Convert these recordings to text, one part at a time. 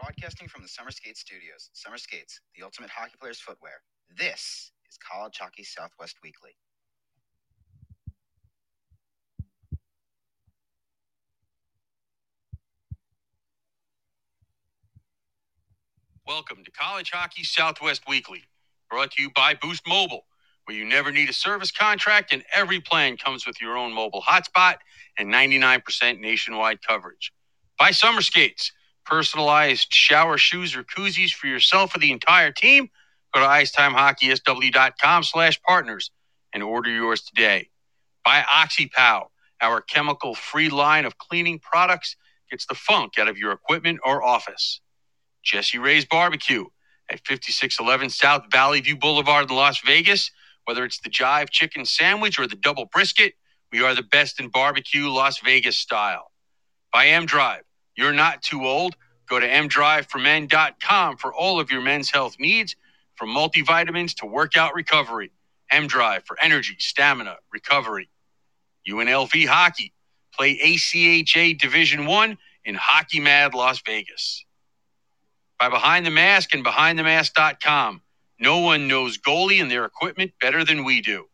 Broadcasting from the Summer Skate Studios, Summer Skates, the ultimate hockey player's footwear. This is College Hockey Southwest Weekly. Welcome to College Hockey Southwest Weekly, brought to you by Boost Mobile, where you never need a service contract and every plan comes with your own mobile hotspot and 99% nationwide coverage. By Summer Skates, personalized shower shoes or koozies for yourself or the entire team. Go to icetimehockeysw.com slash partners and order yours today. Buy OxyPow, our chemical-free line of cleaning products gets the funk out of your equipment or office. Jesse Ray's Barbecue at 5611 South Valley View Boulevard in Las Vegas. Whether it's the Jive Chicken Sandwich or the Double Brisket, we are the best in barbecue Las Vegas style. By M Drive, you're not too old. Go to mdriveformen.com for all of your men's health needs, from multivitamins to workout recovery. M Drive for energy, stamina, recovery. UNLV Hockey. Play ACHA Division 1 in Hockey Mad Las Vegas by Behind the Mask and BehindTheMask.com. No one knows goalie and their equipment better than we do.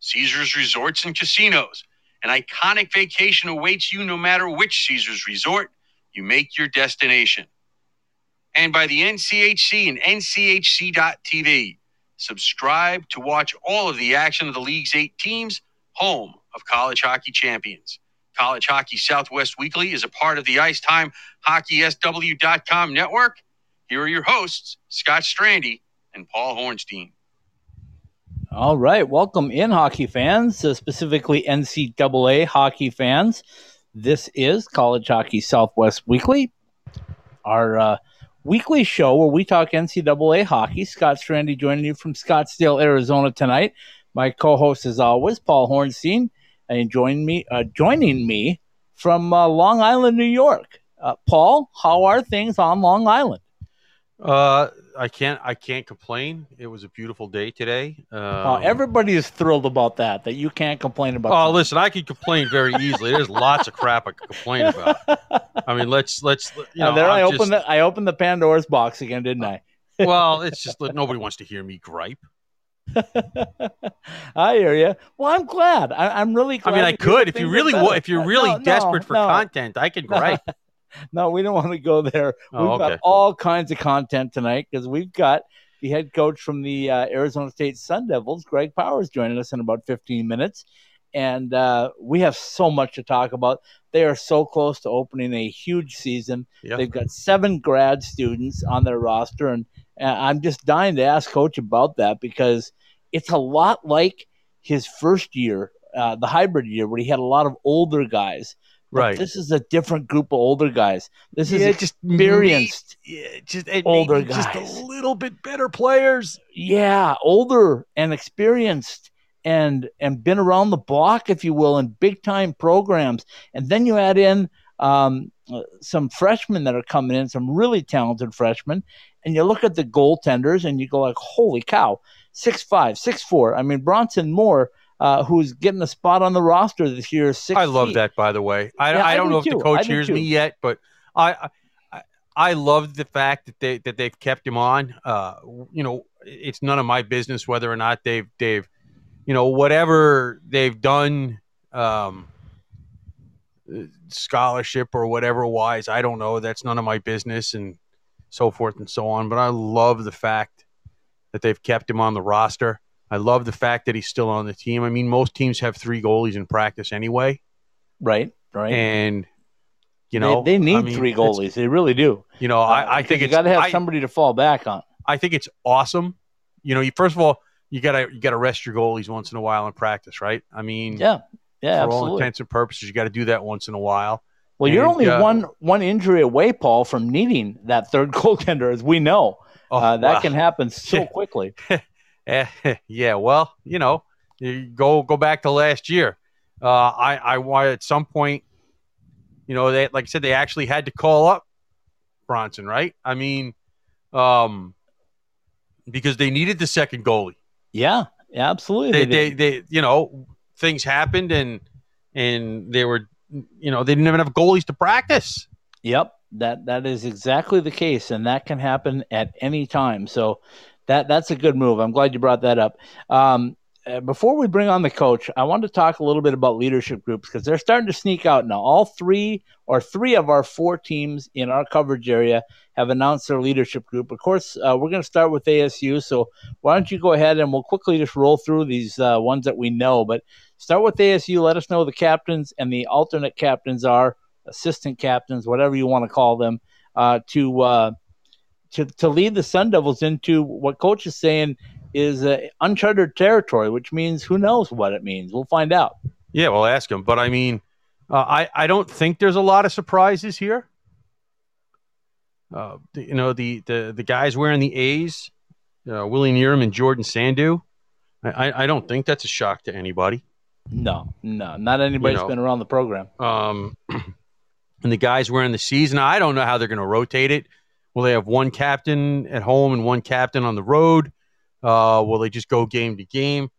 Caesars Resorts and Casinos. An iconic vacation awaits you no matter which Caesars resort you make your destination. And by the NCHC and NCHC.TV. Subscribe to watch all of the action of the league's eight teams, home of college hockey champions. College Hockey Southwest Weekly is a part of the Ice Icetime HockeySW.com network. Here are your hosts, Scott Strandy and Paul Hornstein. All right, welcome in, hockey fans, uh, specifically NCAA hockey fans. This is College Hockey Southwest Weekly, our uh, weekly show where we talk NCAA hockey. Scott Strandy joining you from Scottsdale, Arizona tonight. My co-host, as always, Paul Hornstein, and joining me, uh, joining me from uh, Long Island, New York. Uh, Paul, how are things on Long Island? Uh, I can't. I can't complain. It was a beautiful day today. Um, oh, everybody is thrilled about that. That you can't complain about. Oh, listen, I can complain very easily. There's lots of crap I can complain about. I mean, let's let's. You know, now, there I'm I just- opened the I opened the Pandora's box again, didn't I? well, it's just that nobody wants to hear me gripe. I hear you. Well, I'm glad. I, I'm really I mean, I could if you really if you're really no, desperate for no, content, I can gripe. No, we don't want to go there. Oh, we've got okay. all kinds of content tonight because we've got the head coach from the uh, Arizona State Sun Devils, Greg Powers, joining us in about 15 minutes. And uh, we have so much to talk about. They are so close to opening a huge season. Yeah. They've got seven grad students on their roster. And uh, I'm just dying to ask Coach about that because it's a lot like his first year, uh, the hybrid year, where he had a lot of older guys. Right. This is a different group of older guys. This is just experienced. Yeah, just Older maybe just a little bit better players. yeah, older and experienced and and been around the block, if you will, in big time programs. And then you add in um, some freshmen that are coming in, some really talented freshmen, and you look at the goaltenders and you go like, holy cow, six five, six four. I mean, Bronson Moore, uh, who's getting a spot on the roster this year, six. I love that, by the way. I, Yeah, I I don't do know if the coach hears too. me yet, but I, I I love the fact that they that they've kept him on. Uh, you know, it's none of my business whether or not they've they've you know whatever they've done. Um, scholarship or whatever wise i don't know that's none of my business and so forth and so on but i love the fact that they've kept him on the roster i love the fact that he's still on the team i mean most teams have three goalies in practice anyway right, right. and you know they, need I mean, three goalies. They really do. You know, I, I think you it's got to have I, somebody to fall back on. I think it's awesome. You know, you first of all you gotta you gotta rest your goalies once in a while in practice, right? I mean, Yeah, yeah, for all intents and purposes, you got to do that once in a while. Well, you're only uh, one one injury away, Paul, from needing that third goaltender, as we know. Oh, uh, that well, can happen so quickly. eh, yeah. Well, you know, you go go back to last year. Uh, I I why at some point, you know, they like I said they actually had to call up Bronson, right? I mean, um, because they needed the second goalie. Yeah, absolutely. they, they they, they, you know, things happened and and they were, you know, they didn't even have goalies to practice. yep, that that is exactly the case, and that can happen at any time. So that that's a good move. I'm glad you brought that up. Um, uh, before we bring on the coach, I want to talk a little bit about leadership groups because they're starting to sneak out now. All three or three of our four teams in our coverage area have announced their leadership group. Of course, uh, we're going to start with ASU. So why don't you go ahead and we'll quickly just roll through these uh, ones that we know. But start with ASU. Let us know the captains and the alternate captains are, assistant captains, whatever you want to call them, uh, to uh, to to lead the Sun Devils into what coach is saying is uh, uncharted territory, which means who knows what it means. We'll find out. Yeah, we'll ask him. But I mean, uh, I I don't think there's a lot of surprises here. Uh, you know the the the guys wearing the A's, uh, Willie Knierim and Jordan Sandhu. I, I don't think that's a shock to anybody. No, no, not anybody's you know, been around the program. Um, and the guys wearing the season, I don't know how they're going to rotate it. Will they have one captain at home and one captain on the road? Uh, will they just go game to game?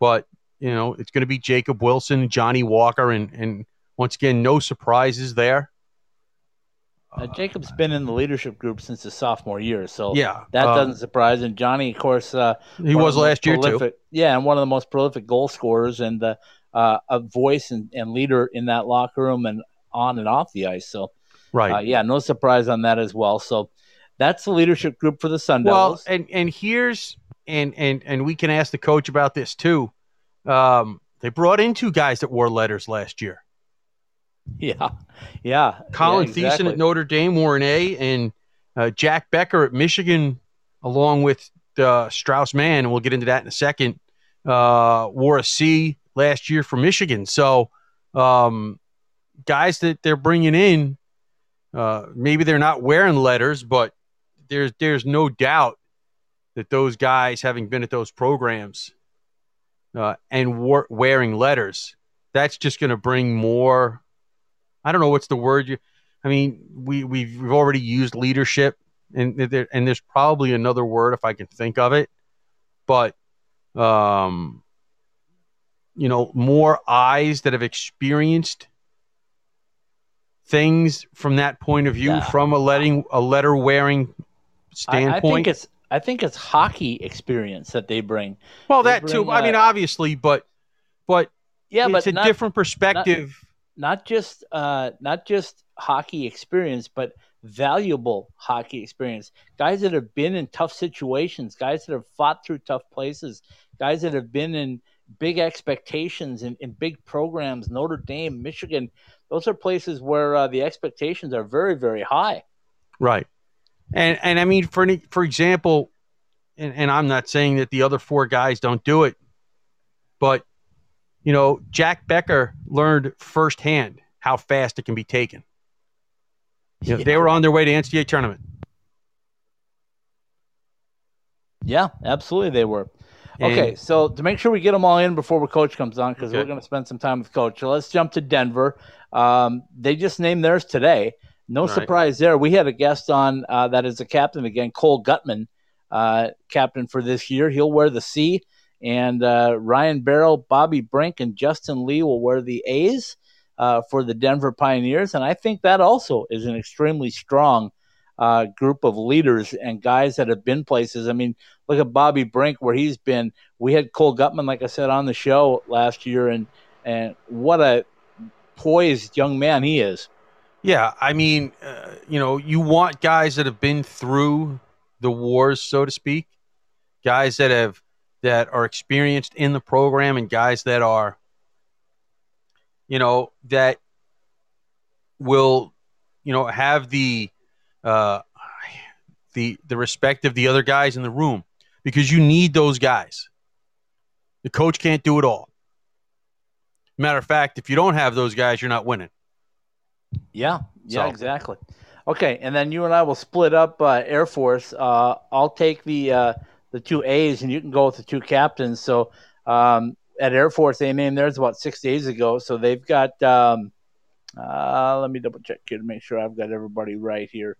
But you know, it's going to be Jacob Wilson, Johnny Walker, and and once again, no surprises there. Uh, Jacob's been in the leadership group since his sophomore year, so yeah, that um, doesn't surprise. And Johnny, of course, uh, he was last year prolific, too. Yeah, and one of the most prolific goal scorers and the uh, a voice and, and leader in that locker room and on and off the ice. So, right, uh, yeah, no surprise on that as well. So, that's the leadership group for the Sun Devils. Well, and and here's and and and we can ask the coach about this too. Um, they brought in two guys that wore letters last year. Yeah, yeah. Colin yeah, exactly. Theisen at Notre Dame wore an A, and uh, Jack Becker at Michigan, along with uh, Strauss Mann, and we'll get into that in a second, uh, wore a C last year for Michigan. So, um, guys that they're bringing in, uh, maybe they're not wearing letters, but there's there's no doubt that those guys, having been at those programs uh, and war- wearing letters, that's just going to bring more. I don't know what's the word you. I mean, we we've, we've already used leadership, and there, and there's probably another word if I can think of it, but um, you know, more eyes that have experienced things from that point of view, yeah. from a letting a letter wearing standpoint. I, I think it's I think it's hockey experience that they bring. Well, they that bring, too. Uh, I mean, obviously, but but yeah, but it's a not, different perspective. Not, not just uh, not just hockey experience, but valuable hockey experience. Guys that have been in tough situations, guys that have fought through tough places, guys that have been in big expectations in, in big programs. Notre Dame, Michigan, those are places where uh, the expectations are very, very high. Right. And and I mean, for any, for example, and, and I'm not saying that the other four guys don't do it, but you know, Jack Becker learned firsthand how fast it can be taken. You know, yeah. They were on their way to NCAA tournament. Yeah, absolutely, they were. And, okay, so to make sure we get them all in before the coach comes on, because okay. we're going to spend some time with coach. So let's jump to Denver. Um, they just named theirs today. No right. surprise there. We had a guest on uh, that is a captain again, Cole Guttman, uh, captain for this year. He'll wear the C, and uh, Ryan Barrow, Bobby Brink, and Justin Lee will wear the A's uh, for the Denver Pioneers. And I think that also is an extremely strong uh, group of leaders and guys that have been places. I mean, look at Bobby Brink, where he's been. We had Cole Guttman, like I said, on the show last year, and and what a poised young man he is. Yeah, I mean, uh, you know, you want guys that have been through the wars, so to speak, guys that have that are experienced in the program, and guys that are, you know, that will, you know, have the uh, the the respect of the other guys in the room because you need those guys. The coach can't do it all. Matter of fact, if you don't have those guys, you're not winning. Yeah, yeah, so. exactly. Okay, and then you and I will split up uh, Air Force. Uh, I'll take the uh, the two A's, and you can go with the two captains. So um, at Air Force, they named theirs about six days ago. So they've got. Um, uh, let me double check here to make sure I've got everybody right here.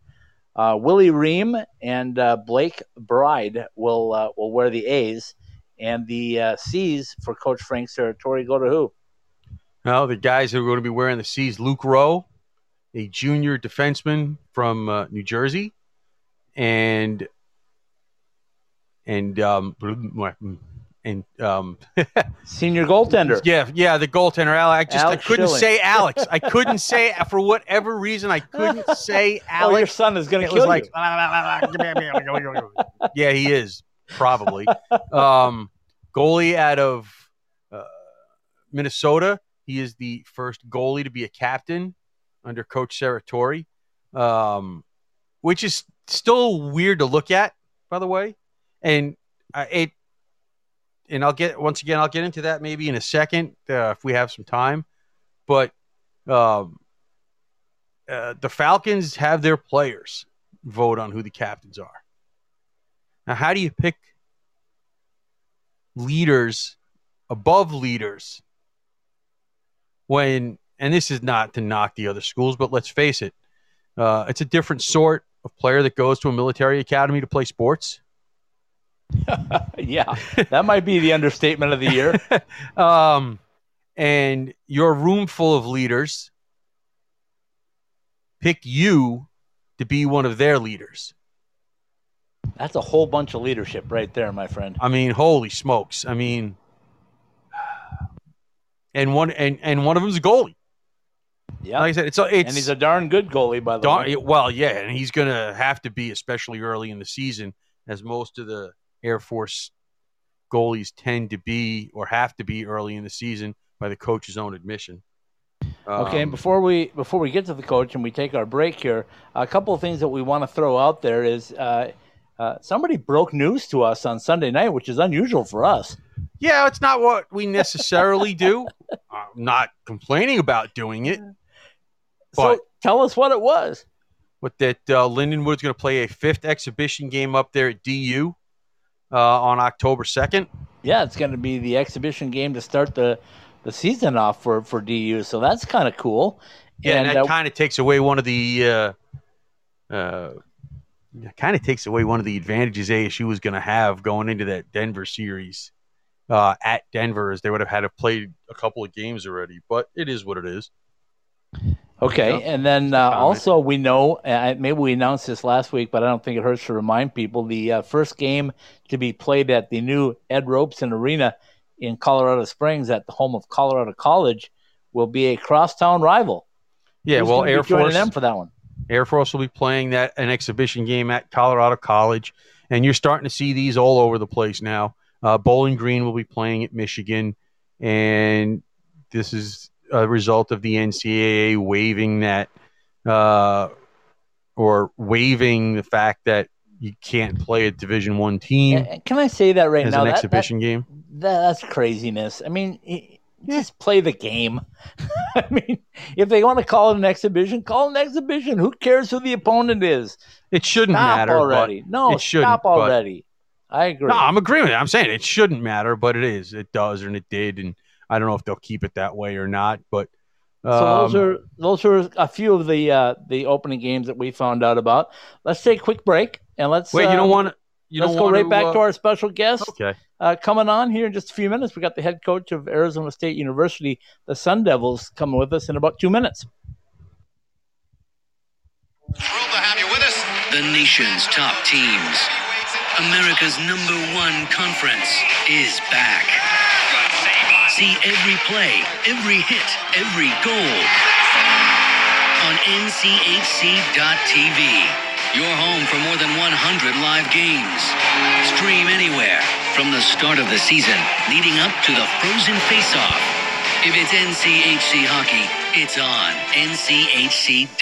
Uh, Willie Ream and uh, Blake Bride will will wear the A's, and the C's for Coach Frank Serratore go to who? Well, the guys who are going to be wearing the C's, Luke Rowe a junior defenseman from uh, New Jersey, and and um and um Senior goaltender. yeah yeah the goaltender Alex. I just Alex I couldn't Schilling. say Alex. I couldn't say for whatever reason I couldn't say Oh, your son is going to kill was like you. yeah he is probably um goalie out of uh, Minnesota. He is the first goalie to be a captain under Coach Serratore, um, which is still weird to look at, by the way. And uh, it, and I'll get once again, I'll get into that maybe in a second uh, if we have some time. But um, uh, the Falcons have their players vote on who the captains are. Now, how do you pick leaders above leaders when and this is not to knock the other schools but let's face it uh, it's a different sort of player that goes to a military academy to play sports yeah, that might be the understatement of the year. um, and your room full of leaders pick you to be one of their leaders That's a whole bunch of leadership right there, my friend. I mean, holy smokes! I mean, and one and and one of them's a goalie. Yeah, Like I said, it's it's and he's a darn good goalie, by the darn, way. well, yeah, and he's gonna have to be, especially early in the season, as most of the Air Force goalies tend to be or have to be early in the season by the coach's own admission. Okay, and Um, before we before we get to the coach and we take our break here, a couple of things that we want to throw out there is uh, uh, somebody broke news to us on Sunday night, which is unusual for us. yeah, it's not what we necessarily do. I'm not complaining about doing it, so But- tell us what it was. but that uh, Lindenwood's going to play a fifth exhibition game up there at DU uh, on October 2nd. Yeah, it's going to be the exhibition game to start the the season off for for DU, so that's kind of cool. Yeah, and, And, that uh, kind of takes away one of the uh, uh, kind of takes away one of the advantages ASU was going to have going into that Denver series uh, at Denver, as they would have had to play a couple of games already. But it is what it is. Okay, Yeah, and then uh, also we know uh, maybe we announced this last week, but I don't think it hurts to remind people the uh, first game to be played at the new Ed Robson Arena in Colorado Springs at the home of Colorado College will be a crosstown rival. Yeah, Who's well, Air Force them for that one. Air Force will be playing that an exhibition game at Colorado College, and you're starting to see these all over the place now. Uh, Bowling Green will be playing at Michigan, and this is a result of the NCAA waiving that uh, or waiving the fact that you can't play a Division One team and Can I say that right as now? an That- that- exhibition game. that, that's craziness. I mean, just play the game. I mean, if they want to call it an exhibition, call it an exhibition. Who cares who the opponent is? It shouldn't Stop matter. already. No, it shouldn't, stop already. I agree. No, I'm agreeing. I'm saying it shouldn't matter, but it is. It does, and it did, and I don't know if they'll keep it that way or not. But So those um, are those are a few of the uh, the opening games that we found out about. Let's take a quick break and let's wait. uh, you don't want to. You let's don't go want right back uh, to our special guest Okay. uh, coming on here in just a few minutes. We got the head coach of Arizona State University, the Sun Devils, coming with us in about two minutes. Thrilled to have you with us. The nation's top teams. America's number one conference is back. See every play, every hit, every goal on NCHC.TV. Your home for more than 100 live games. Stream anywhere from the start of the season leading up to the Frozen Face-Off. If it's NCHC hockey, it's on NCHC.TV.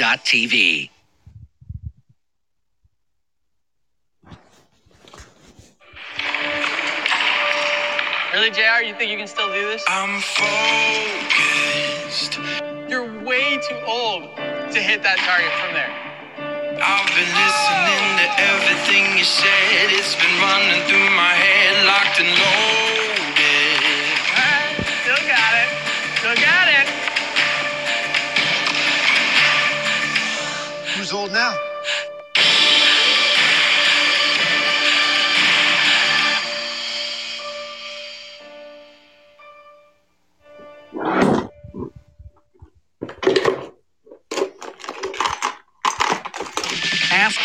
Really, JR? You think you can still do this? I'm focused. You're way too old to hit that target from there. I've been listening to everything you said. It's been running through my head, locked and loaded. Alright, still got it. Still got it. Who's old now?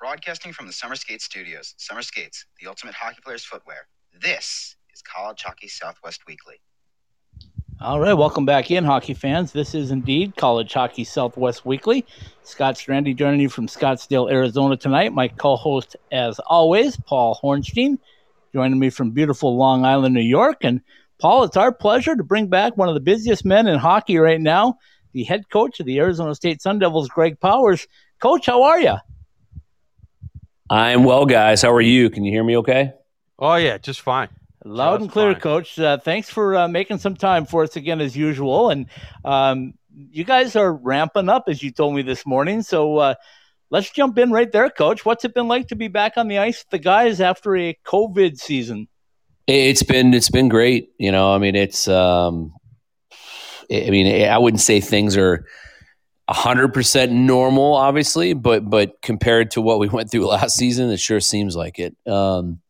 Broadcasting from the Summer Skates Studios, Summer Skates, the ultimate hockey player's footwear. This is College Hockey Southwest Weekly. All right, welcome back in, hockey fans. This is indeed College Hockey Southwest Weekly. Scott Strandy joining you from Scottsdale, Arizona tonight. My co host, as always, Paul Hornstein, joining me from beautiful Long Island, New York. And Paul, it's our pleasure to bring back one of the busiest men in hockey right now, the head coach of the Arizona State Sun Devils, Greg Powers. Coach, how are you? I'm well, guys. How are you? Can you hear me okay? Oh yeah, just fine. Loud Just and clear, fine. Coach. Uh, thanks for uh, making some time for us again, as usual. And um, you guys are ramping up, as you told me this morning. So uh, let's jump in right there, Coach. What's it been like to be back on the ice with the guys after a COVID season? It's been it's been great. You know, I mean, it's um, I mean, I wouldn't say things are hundred percent normal, obviously, but but compared to what we went through last season, it sure seems like it. Um,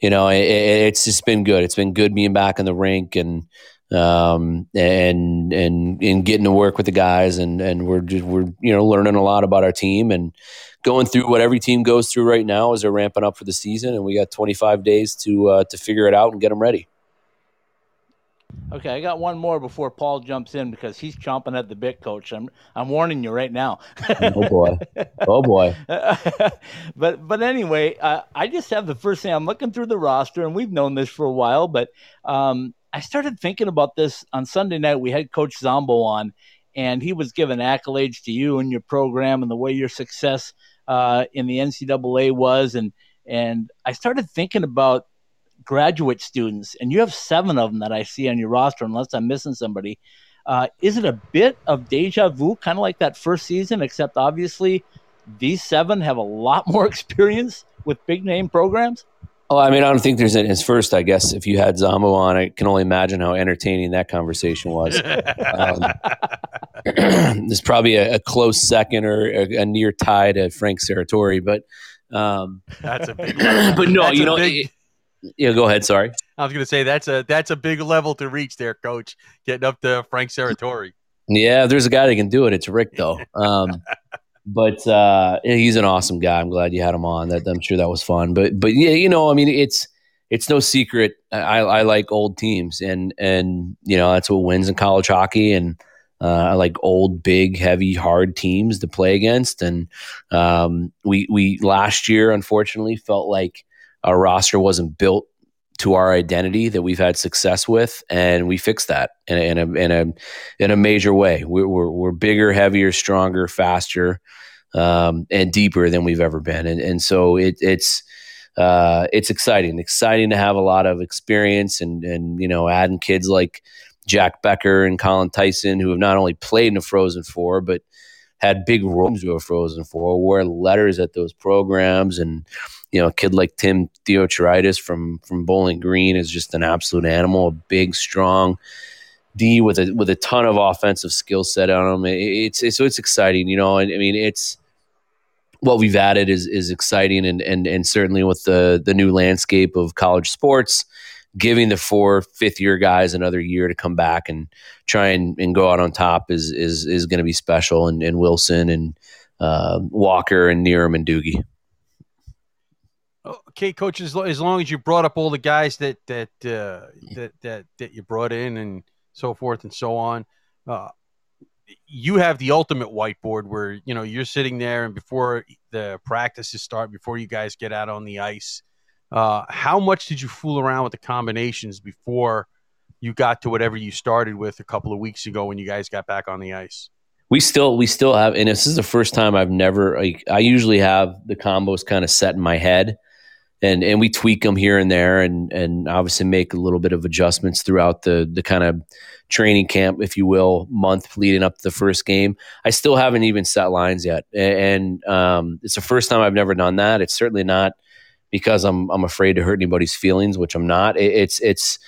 you know, it, it's just been good. It's been good being back in the rink and um, and and and getting to work with the guys, and and we're just we're you know learning a lot about our team and going through what every team goes through right now as they're ramping up for the season, and we got 25 days to uh, to figure it out and get them ready. Okay, I got one more before Paul jumps in because he's chomping at the bit, Coach. I'm I'm warning you right now. Oh boy, oh boy. but but anyway, uh, I just have the first thing. I'm looking through the roster, and we've known this for a while. But um, I started thinking about this on Sunday night. We had Coach Zombo on, and he was giving accolades to you and your program and the way your success uh, in the NCAA was. And and I started thinking about graduate students, and you have seven of them that I see on your roster, unless I'm missing somebody. Uh, is it a bit of deja vu, kind of like that first season, except obviously these seven have a lot more experience with big name programs? Oh, I mean, I don't think there's any. As first, I guess if you had Zombo on, I can only imagine how entertaining that conversation was. um, there's probably a, a close second or a, a near tie to Frank Serratore, but um, That's a big. but no, That's you know, big- it- yeah. Go ahead. Sorry. I was going to say that's a that's a big level to reach there, Coach. Getting up to Frank Serratore. Yeah, there's a guy that can do it. It's Rick, though. Um, but uh, he's an awesome guy. I'm glad you had him on. That I'm sure that was fun. But but yeah, you know, I mean, it's it's no secret. I, I like old teams, and and you know that's what wins in college hockey. And uh, I like old, big, heavy, hard teams to play against. And um, we we last year, unfortunately, felt like our roster wasn't built to our identity that we've had success with, and we fixed that in a, in a, in a in a major way. We're, we're, we're bigger, heavier, stronger, faster, um, and deeper than we've ever been. And, and so it, it's, uh, it's exciting, exciting to have a lot of experience and, and, you know, adding kids like Jack Becker and Colin Theisen, who have not only played in the Frozen Four, but had big roles to a Frozen Four, wore letters at those programs. And, you know, a kid like Tim Theocharidis from, from Bowling Green is just an absolute animal, a big, strong, D with a with a ton of offensive skill set on him. It- It's, it's so it's exciting, you know. I mean, it's what we've added is is exciting, and and and certainly with the the new landscape of college sports, giving the four fifth year guys another year to come back and try and, and go out on top is is is going to be special. And, and Wilson and uh, Walker and Knierim and Doogie. Okay, coach. As, lo- as long as you brought up all the guys that that uh, that that that you brought in and so forth and so on, uh, you have the ultimate whiteboard where you know you're sitting there and before the practices start, before you guys get out on the ice, Uh, how much did you fool around with the combinations before you got to whatever you started with a couple of weeks ago when you guys got back on the ice? we still we still have and this is the first time i've never like i usually have the combos kind of set in my head and and we tweak them here and there and and obviously make a little bit of adjustments throughout the the kind of training camp if you will month leading up to the first game. I still haven't even set lines yet. And um, it's the first time i've never done that. It's certainly not because i'm i'm afraid to hurt anybody's feelings which i'm not. It, it's it's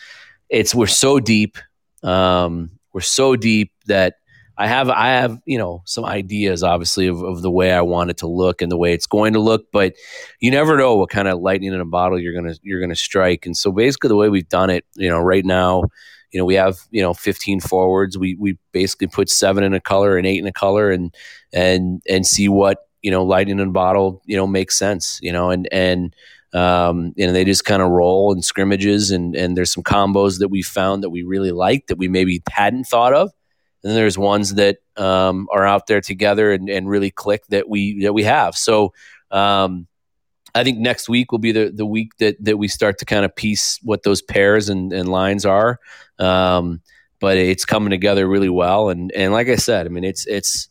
it's we're so deep um, we're so deep that I have I have you know some ideas obviously of, of the way I want it to look and the way it's going to look, but you never know what kind of lightning in a bottle you're gonna you're gonna strike. And so basically the way we've done it, you know, right now, you know, we have you know 15 forwards. We we basically put seven in a color and eight in a color, and and and see what you know lightning in a bottle you know makes sense. You know, and and um, know they just kind of roll in scrimmages, and and there's some combos that we found that we really like that we maybe hadn't thought of and then there's ones that um, are out there together and, and, really click that we that we have. So um, I think next week will be the the week that that we start to kind of piece what those pairs and, and lines are. Um, but it's coming together really well, and and like I said, I mean it's it's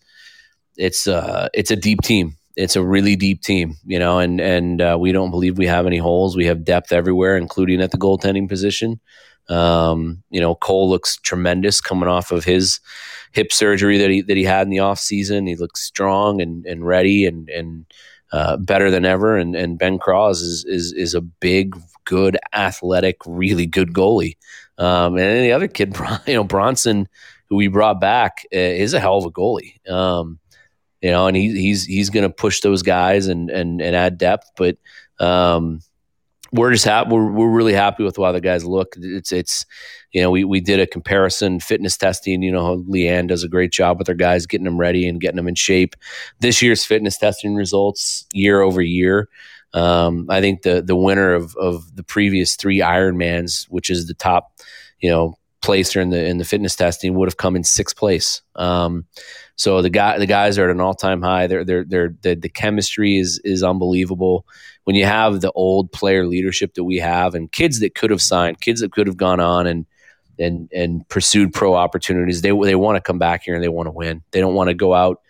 it's uh it's a deep team. It's a really deep team, you know, and and uh, we don't believe we have any holes. We have depth everywhere, including at the goaltending position. Um, you know, Cole looks tremendous coming off of his hip surgery that he that he had in the off season. He looks strong and, and ready and and uh, better than ever. And and Ben Kraws is is is a big, good, athletic, really good goalie. Um, and the other kid, you know, Bronson, who we brought back, uh, is a hell of a goalie. Um, you know, and he, he's he's going to push those guys and and and add depth, but. Um, we're just happy. We're, we're really happy with how the guys look. It's it's you know we we did a comparison fitness testing. You know, Leanne does a great job with her guys getting them ready and getting them in shape. This year's fitness testing results year over year. Um, I think the the winner of of the previous three Ironmans, which is the top, you know, placer in the in the fitness testing, would have come in sixth place. Um, so the guy the guys are at an all time high. They're they're they're the, the chemistry is is unbelievable when you have the old player leadership that we have and kids that could have signed, kids that could have gone on and and and pursued pro opportunities, they they want to come back here and they want to win. They don't want to go out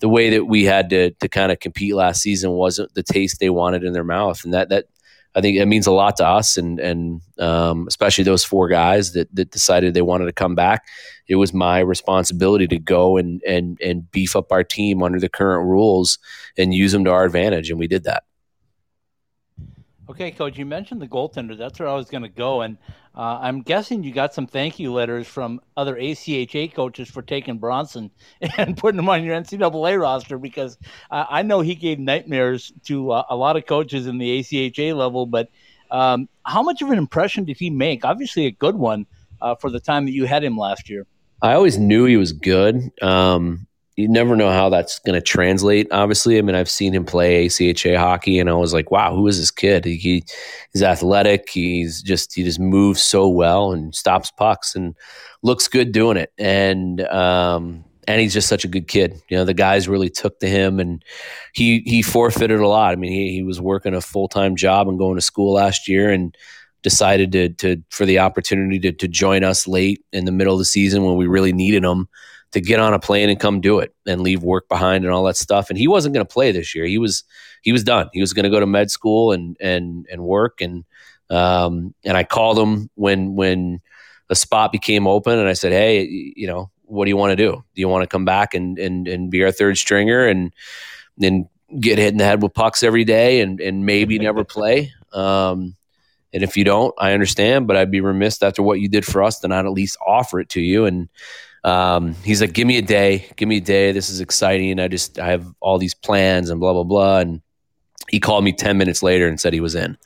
the way that we had to to kind of compete last season wasn't the taste they wanted in their mouth, and that that I think it means a lot to us, and and um, especially those four guys that that decided they wanted to come back. It was my responsibility to go and and and beef up our team under the current rules and use them to our advantage, and we did that. Okay, coach, you mentioned the goaltender. That's where I was going to go, and uh, I'm guessing you got some thank you letters from other ACHA coaches for taking Bronson and putting him on your NCAA roster because I know he gave nightmares to uh, a lot of coaches in the ACHA level. But um, how much of an impression did he make? Obviously, a good one uh, for the time that you had him last year. I always knew he was good. Um, you never know how that's going to translate. Obviously, I mean, I've seen him play ACHA hockey, and I was like, "Wow, who is this kid? He, he's athletic. He's just he just moves so well and stops pucks and looks good doing it. And um, and he's just such a good kid. You know, the guys really took to him, and he he forfeited a lot. I mean, he he was working a full time job and going to school last year, and decided to to for the opportunity to to join us late in the middle of the season when we really needed him to get on a plane and come do it and leave work behind and all that stuff. And he wasn't going to play this year. He was he was done. He was going to go to med school and and and work. And um, and I called him when when the spot became open, and I said, hey, you know, what do you want to do? Do you want to come back and and and be our third stringer and then get hit in the head with pucks every day and and maybe never play? Um, and if you don't, I understand, but I'd be remiss after what you did for us to not at least offer it to you. And um, he's like, give me a day, give me a day. This is exciting. I just, I have all these plans and blah, blah, blah. And he called me 10 minutes later and said he was in.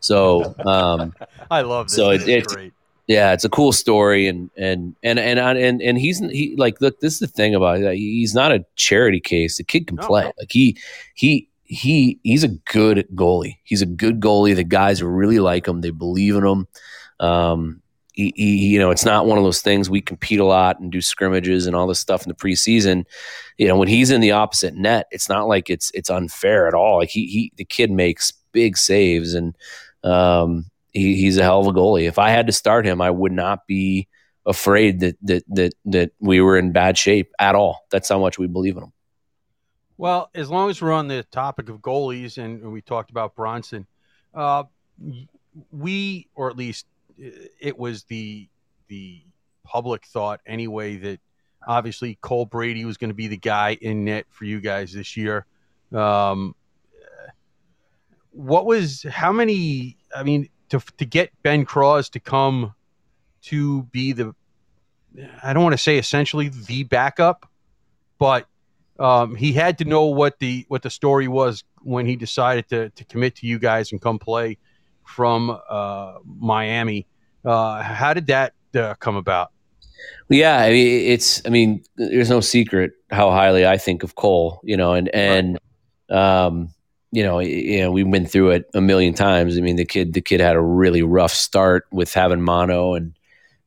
So, um, I love this. So it, it's, great. yeah, it's a cool story. And, and, and, and, and, and he's, he like, look, this is the thing about it. He's not a charity case. The kid can play. Like he, he, he, he's a good goalie. He's a good goalie. The guys really like him. They believe in him. Um, he, he, you know, it's not one of those things we compete a lot and do scrimmages and all this stuff in the preseason. You know, when he's in the opposite net, it's not like it's it's unfair at all. Like he, he the kid makes big saves and um, he, he's a hell of a goalie. If I had to start him, I would not be afraid that that that that we were in bad shape at all. That's how much we believe in him. Well, as long as we're on the topic of goalies and we talked about Bronson, uh, we or at least it was the the public thought anyway that obviously Cole Brady was going to be the guy in net for you guys this year. Um, what was how many? I mean, to to get Ben Kraws to come to be the, I don't want to say essentially the backup, but um, he had to know what the what the story was when he decided to to commit to you guys and come play from uh, Miami. Uh, how did that uh, come about? Yeah, I mean, it's. I mean, there's no secret how highly I think of Cole. You know, and and um, you know, you know, we've been through it a million times. I mean, the kid, the kid had a really rough start with having mono, and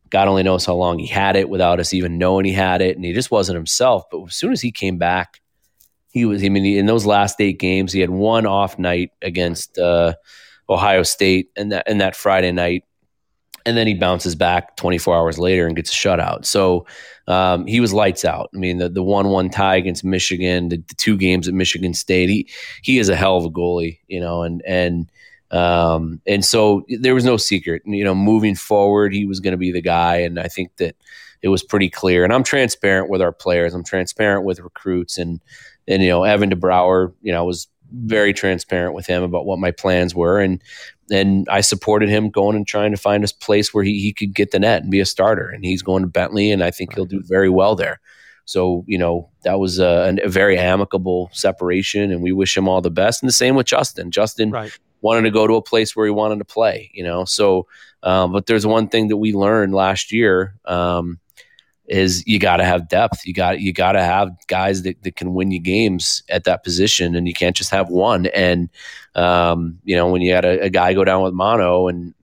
God only knows how long he had it without us even knowing he had it, and he just wasn't himself. But as soon as he came back, he was. I mean, in those last eight games, he had one off night against uh, Ohio State, and that and that Friday night and then he bounces back 24 hours later and gets a shutout. So um, he was lights out. I mean, the the one one tie against Michigan, the, the, two games at Michigan State. He he is a hell of a goalie, you know, and and um, and so there was no secret. You know, moving forward, he was going to be the guy, and I think that it was pretty clear. And I'm transparent with our players. I'm transparent with recruits, and and you know, Evan DeBrouwer, you know, was very transparent with him about what my plans were, and and I supported him going and trying to find a place where he, he could get the net and be a starter. And he's going to Bentley, and I think he'll do very well there. So, you know, that was a, a, very amicable separation, and we wish him all the best. And the same with Justin. Justin right. Wanted to go to a place where he wanted to play, you know. So, um, but there's one thing that we learned last year. Um, is you got to have depth. You got you got to have guys that, that can win you games at that position, and you can't just have one. And um, you know when you had a, a, guy go down with mono, and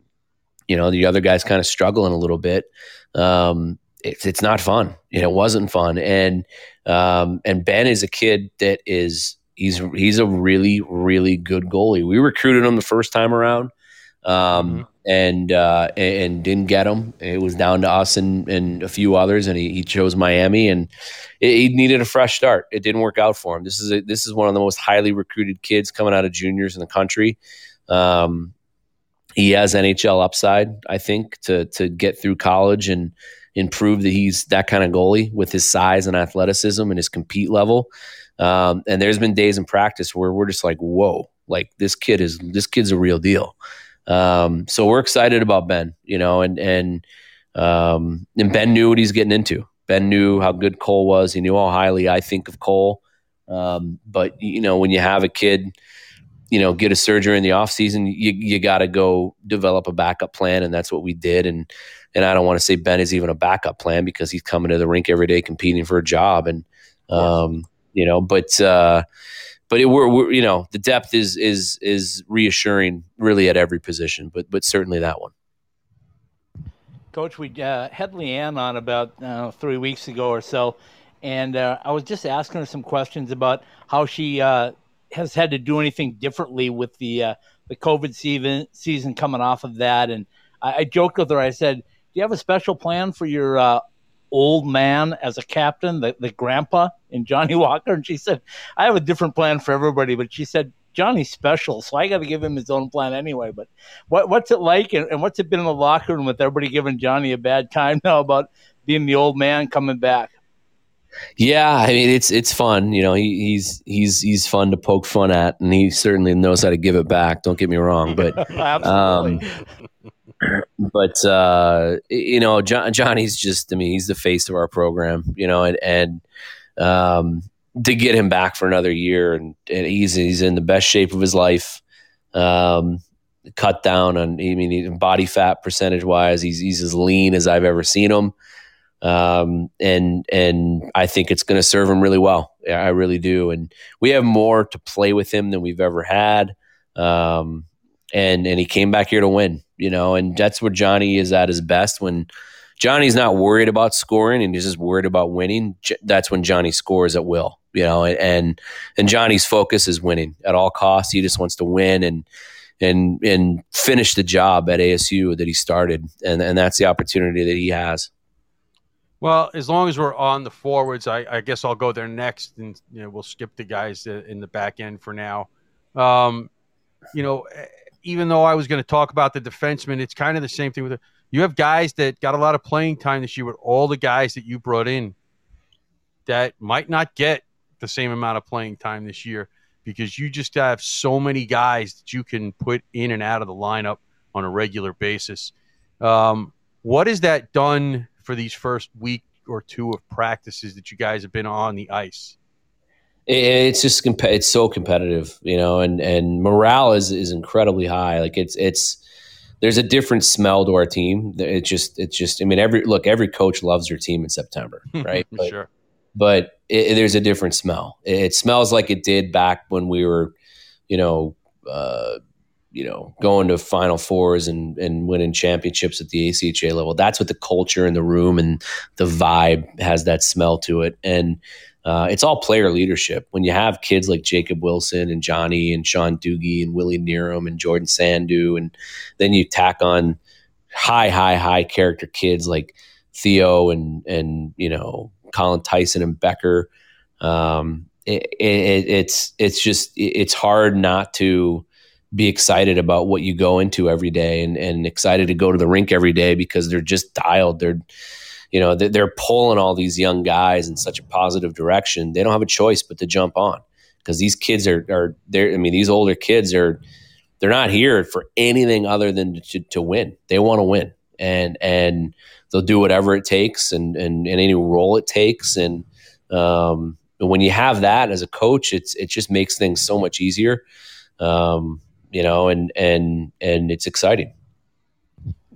you know the other guy's kind of struggling a little bit, um, it's it's not fun. You know, it wasn't fun. And um, and Ben is a kid that is he's he's a really really good goalie. We recruited him the first time around. Um, mm-hmm and uh, and didn't get him. It was down to us and, and a few others, and he, he chose Miami, and it, he needed a fresh start. It didn't work out for him. This is a, this is one of the most highly recruited kids coming out of juniors in the country. Um, he has NHL upside, I think, to to get through college and and prove that he's that kind of goalie with his size and athleticism and his compete level. Um, and there's been days in practice where we're just like, whoa, like this kid is this kid's a real deal. Um, so we're excited about Ben, you know, and and um, and Ben knew what he's getting into. Ben knew how good Cole was. He knew how highly I think of Cole. Um, but you know, when you have a kid, you know, get a surgery in the off season, you you got to go develop a backup plan, and that's what we did. And and I don't want to say Ben is even a backup plan because he's coming to the rink every day competing for a job, and um, you know, but. Uh, but it, we're, we're, you know the depth is is is reassuring really at every position, but but certainly that one. Coach, we uh, had Leanne on about uh, three weeks ago or so, and uh, I was just asking her some questions about how she uh, has had to do anything differently with the uh, the COVID season season coming off of that. And I, I, joked with her. I said, "Do you have a special plan for your uh, old man as a captain, the, the grandpa in Johnny Walker? And she said, I have a different plan for everybody, but she said, Johnny's special, so I got to give him his own plan anyway. But what, what's it like, and, and what's it been in the locker room with everybody giving Johnny a bad time now about being the old man coming back? Yeah, I mean it's it's fun. You know, he, he's he's he's fun to poke fun at, and he certainly knows how to give it back. Don't get me wrong, but um, but uh, you know, John, Johnny's just, I mean, he's the face of our program, you know, and, and um, to get him back for another year and, and he's, he's in the best shape of his life. Um, cut down on, I mean, body fat percentage wise, he's, he's as lean as I've ever seen him. Um, and, and I think it's going to serve him really well. I really do. And we have more to play with him than we've ever had. Um, and, and he came back here to win you know, and that's where Johnny is at his best when Johnny's not worried about scoring and he's just worried about winning. That's when Johnny scores at will, you know, and and Johnny's focus is winning at all costs. He just wants to win and and and finish the job at ASU that he started, and and that's the opportunity that he has. Well, as long as we're on the forwards, I, I guess I'll go there next, and you know we'll skip the guys in the back end for now. Um, you know, even though I was going to talk about the defensemen, it's kind of the same thing with the, you have guys that got a lot of playing time this year with all the guys that you brought in that might not get the same amount of playing time this year because you just have so many guys that you can put in and out of the lineup on a regular basis. Um, what has that done for these first week or two of practices that you guys have been on the ice? It's just it's so competitive, you know, and and morale is is incredibly high. Like it's it's there's a different smell to our team. It's just it's just I mean every look every coach loves their team in September, right? but, sure. But it, there's a different smell. It, it, smells like it did back when we were, you know, uh, you know, going to Final Fours and and winning championships at the ACHA level. That's what the culture in the room and the vibe has that smell to it. And uh, it's all player leadership. When you have kids like Jacob Wilson and Johnny and Sean Dhooghe and Willie Knierim and Jordan Sandhu, and then you tack on high, high, high character kids like Theo and and you know Colin Theisen and Becker. Um, it, it, it's it's just it's hard not to be excited about what you go into every day and, and excited to go to the rink every day because they're just dialed. They're you know they're pulling all these young guys in such a positive direction. They don't have a choice but to jump on because these kids are are there. I mean, these older kids are they're not here for anything other than to, to win. They want to win, and and they'll do whatever it takes and and, and any role it takes. And um, when you have that as a coach, it's it just makes things so much easier. Um, you know, and and and it's exciting.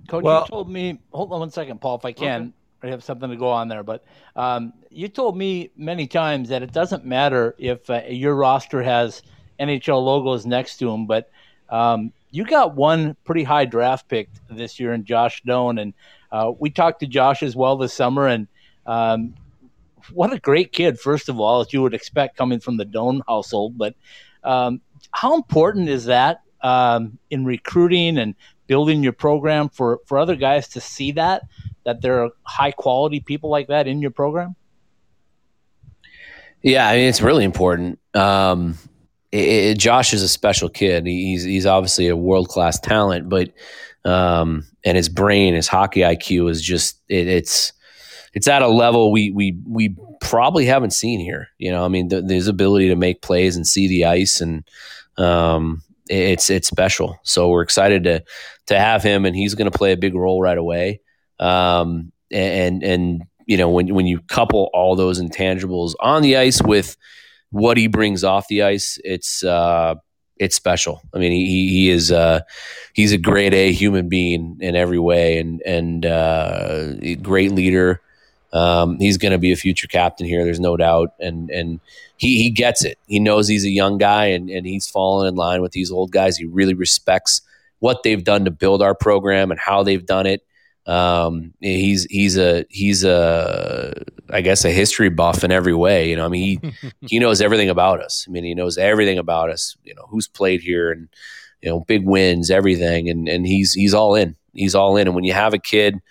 Coach, well, you told me. Hold on one second, Paul, if I can. Okay. I have something to go on there, but um, you told me many times that it doesn't matter if uh, your roster has NHL logos next to them, but um, you got one pretty high draft pick this year in Josh Doan, and uh, we talked to Josh as well this summer, and um, what a great kid! First of all, as you would expect coming from the Doan household, but um, how important is that um, in recruiting and building your program for for other guys to see that that there are high quality people like that in your program? Yeah, I mean it's really important. Um, it, it, Josh is a special kid. He's he's obviously a world class talent, but um, and his brain, his hockey IQ is just it, it's it's at a level we we we probably haven't seen here. You know, I mean, his ability to make plays and see the ice and um, it's it's special. So we're excited to to have him, and he's going to play a big role right away. Um, and and you know when when you couple all those intangibles on the ice with what he brings off the ice, it's uh, it's special. I mean, he he is uh, he's a great A human being in every way, and and uh, great leader. Um, he's going to be a future captain here. There's no doubt, and and he he gets it. He knows he's a young guy, and and he's fallen in line with these old guys. He really respects what they've done to build our program and how they've done it. Um, he's he's a he's a I guess a history buff in every way. You know, I mean he he knows everything about us. I mean he knows everything about us. You know who's played here and you know big wins, everything, and and he's he's all in. He's all in. And when you have a kid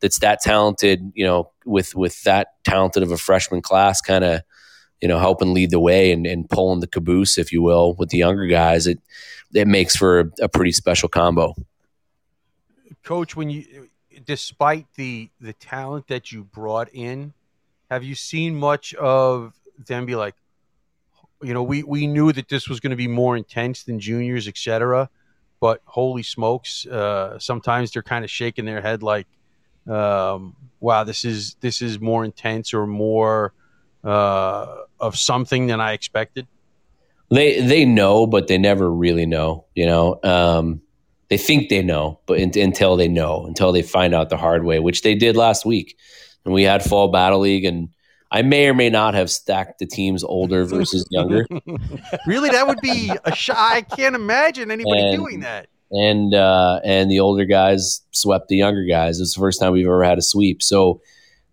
that's that talented, you know, with with that talented of a freshman class, kind of, you know, helping lead the way and, and pulling the caboose, if you will, with the younger guys, it it makes for a, a pretty special combo. Coach, when you, despite the the talent that you brought in, have you seen much of them be like, you know, we we knew that this was going to be more intense than juniors, etc. But holy smokes, uh, sometimes they're kind of shaking their head like, um, wow, this is this is more intense or more uh, of something than I expected? They they know, but they never really know. You know, um, they think they know, but in, until they know, until they find out the hard way, which they did last week, and we had fall battle league, and I may or may not have stacked the teams older versus younger. really, that would be a shot. I can't imagine anybody and, doing that and uh, and the older guys swept the younger guys. It's the first time we've ever had a sweep. So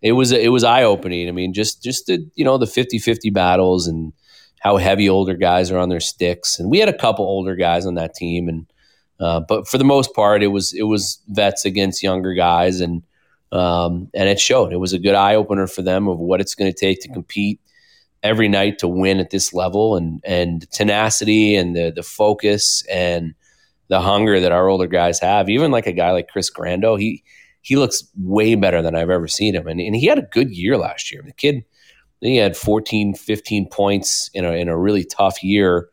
it was it was eye opening. I mean, just just the you know the 50-50 battles and how heavy older guys are on their sticks. And we had a couple older guys on that team, and Uh, but for the most part, it was it was vets against younger guys, and um, and it showed. It was a good eye opener for them of what it's going to take to compete every night to win at this level, and and tenacity and the the focus and the hunger that our older guys have. Even like a guy like Chris Grando, he he looks way better than I've ever seen him, and and he had a good year last year. The kid. He had 14, 15 points in a, in a really tough year,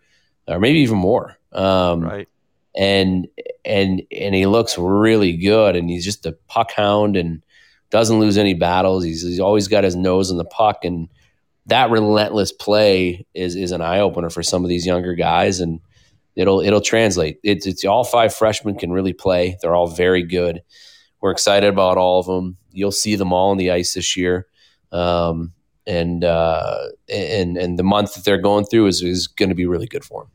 or maybe even more. Um, right. And and and he looks really good, and he's just a puck hound and doesn't lose any battles. He's, he's always got his nose in the puck, and that relentless play is is an eye opener for some of these younger guys, and it'll it'll translate. It's it's all five freshmen can really play. They're all very good. We're excited about all of them. You'll see them all on the ice this year. Um, and uh, and and the month that they're going through is is going to be really good for them.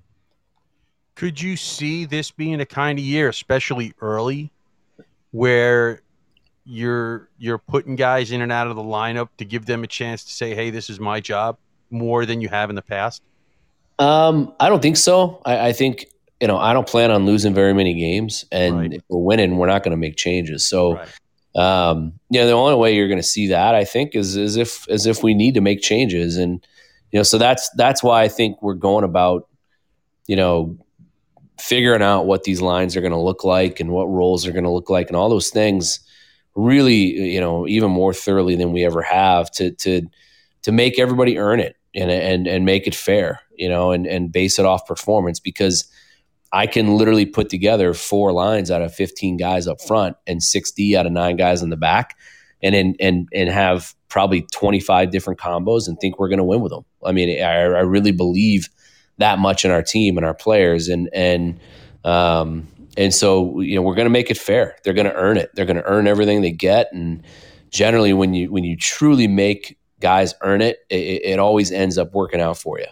Could you see this being a kind of year, especially early, where you're you're putting guys in and out of the lineup to give them a chance to say, "Hey, this is my job," more than you have in the past? Um, I don't think so. I, I think you know I don't plan on losing very many games, and Right. if we're winning, we're not going to make changes. So. Right. um, yeah, the only way you're going to see that, I think, is is if as if we need to make changes, and you know, so that's that's why I think we're going about, you know, figuring out what these lines are going to look like and what roles are going to look like, and all those things, really, you know, even more thoroughly than we ever have to to to make everybody earn it and and and make it fair, you know, and and base it off performance because. I can literally put together four lines out of 15 guys up front and 6D out of nine guys in the back and and and, and have probably 25 different combos and think we're going to win with them. I mean, I, I really believe that much in our team and our players and and um and so you know we're going to make it fair. They're going to earn it. They're going to earn everything they get and generally when you when you truly make guys earn it, it, it always ends up working out for you.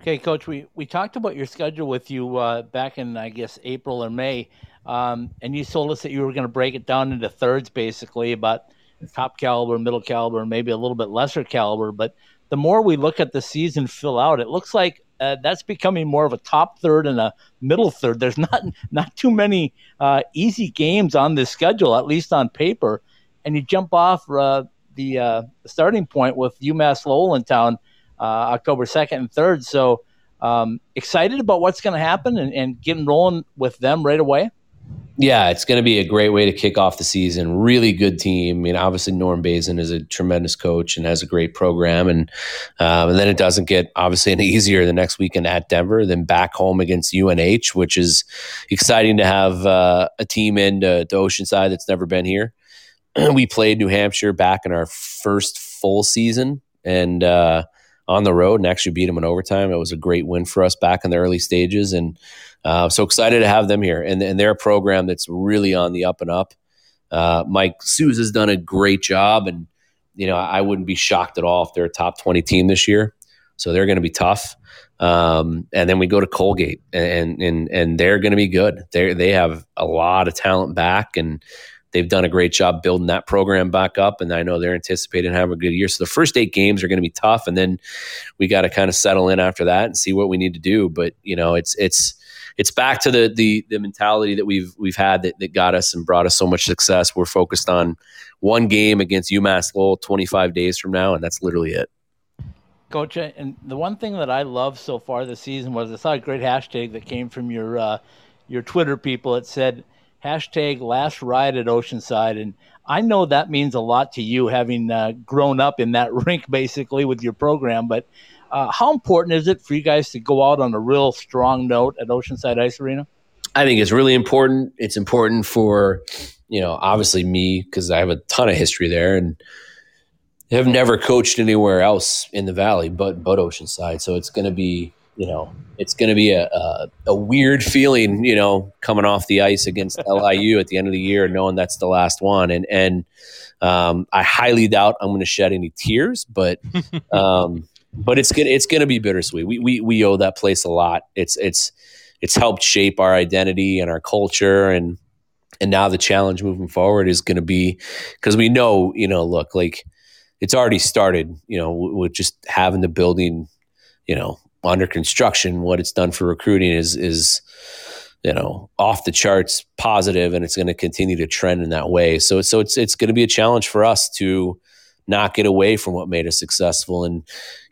Okay, Coach, we, we talked about your schedule with you uh, back in, I guess, April or May, um, and you told us that you were going to break it down into thirds, basically, about top caliber, middle caliber, maybe a little bit lesser caliber. But the more we look at the season fill out, it looks like uh, that's becoming more of a top third and a middle third. There's not not too many uh, easy games on this schedule, at least on paper. And you jump off uh, the, uh, the starting point with UMass Lowell in town uh, October 2nd and 3rd. So um, excited about what's going to happen and, and getting rolling with them right away. Yeah, it's going to be a great way to kick off the season. Really good team. I mean, obviously Norm Bazin is a tremendous coach and has a great program, and um, and then it doesn't get obviously any easier the next weekend at Denver, then back home against UNH, which is exciting to have uh, a team in to, to Oceanside that's never been here. we played New Hampshire back in our first full season, and uh, on the road and actually beat them in overtime. It was a great win for us back in the early stages, and uh, so excited to have them here. And, and they're a program that's really on the up and up. Uh, Mike Souza has done a great job, and you know I wouldn't be shocked at all if they're a top twenty team this year. So they're going to be tough. Um, and then we go to Colgate, and and and they're going to be good. They they have a lot of talent back, and they've done a great job building that program back up. And I know they're anticipating having a good year. So the first eight games are going to be tough, and then we got to kind of settle in after that and see what we need to do. But you know, it's it's it's back to the the the mentality that we've we've had that, that got us and brought us so much success. We're focused on one game against UMass Lowell 25 days from now, and that's literally it. Coach, and the one thing that I love so far this season was I saw a great hashtag that came from your uh, your Twitter people. It said hashtag last ride at Oceanside, and I know that means a lot to you, having uh, grown up in that rink basically with your program. But uh, how important is it for you guys to go out on a real strong note at Oceanside Ice Arena? I think it's really important. It's important for, you know, obviously me because I have a ton of history there and have never coached anywhere else in the valley but but Oceanside. So it's going to be, you know, it's going to be a, a a weird feeling, you know, coming off the ice against LIU at the end of the year, knowing that's the last one. And and um, I highly doubt I'm going to shed any tears, but um, but it's gonna it's gonna be bittersweet. We we we owe that place a lot. It's it's it's helped shape our identity and our culture and and now the challenge moving forward is going to be because we know you know look like it's already started you know with just having the building you know under construction what it's done for recruiting is is you know off the charts positive and it's going to continue to trend in that way. So so it's it's going to be a challenge for us to not get away from what made us successful and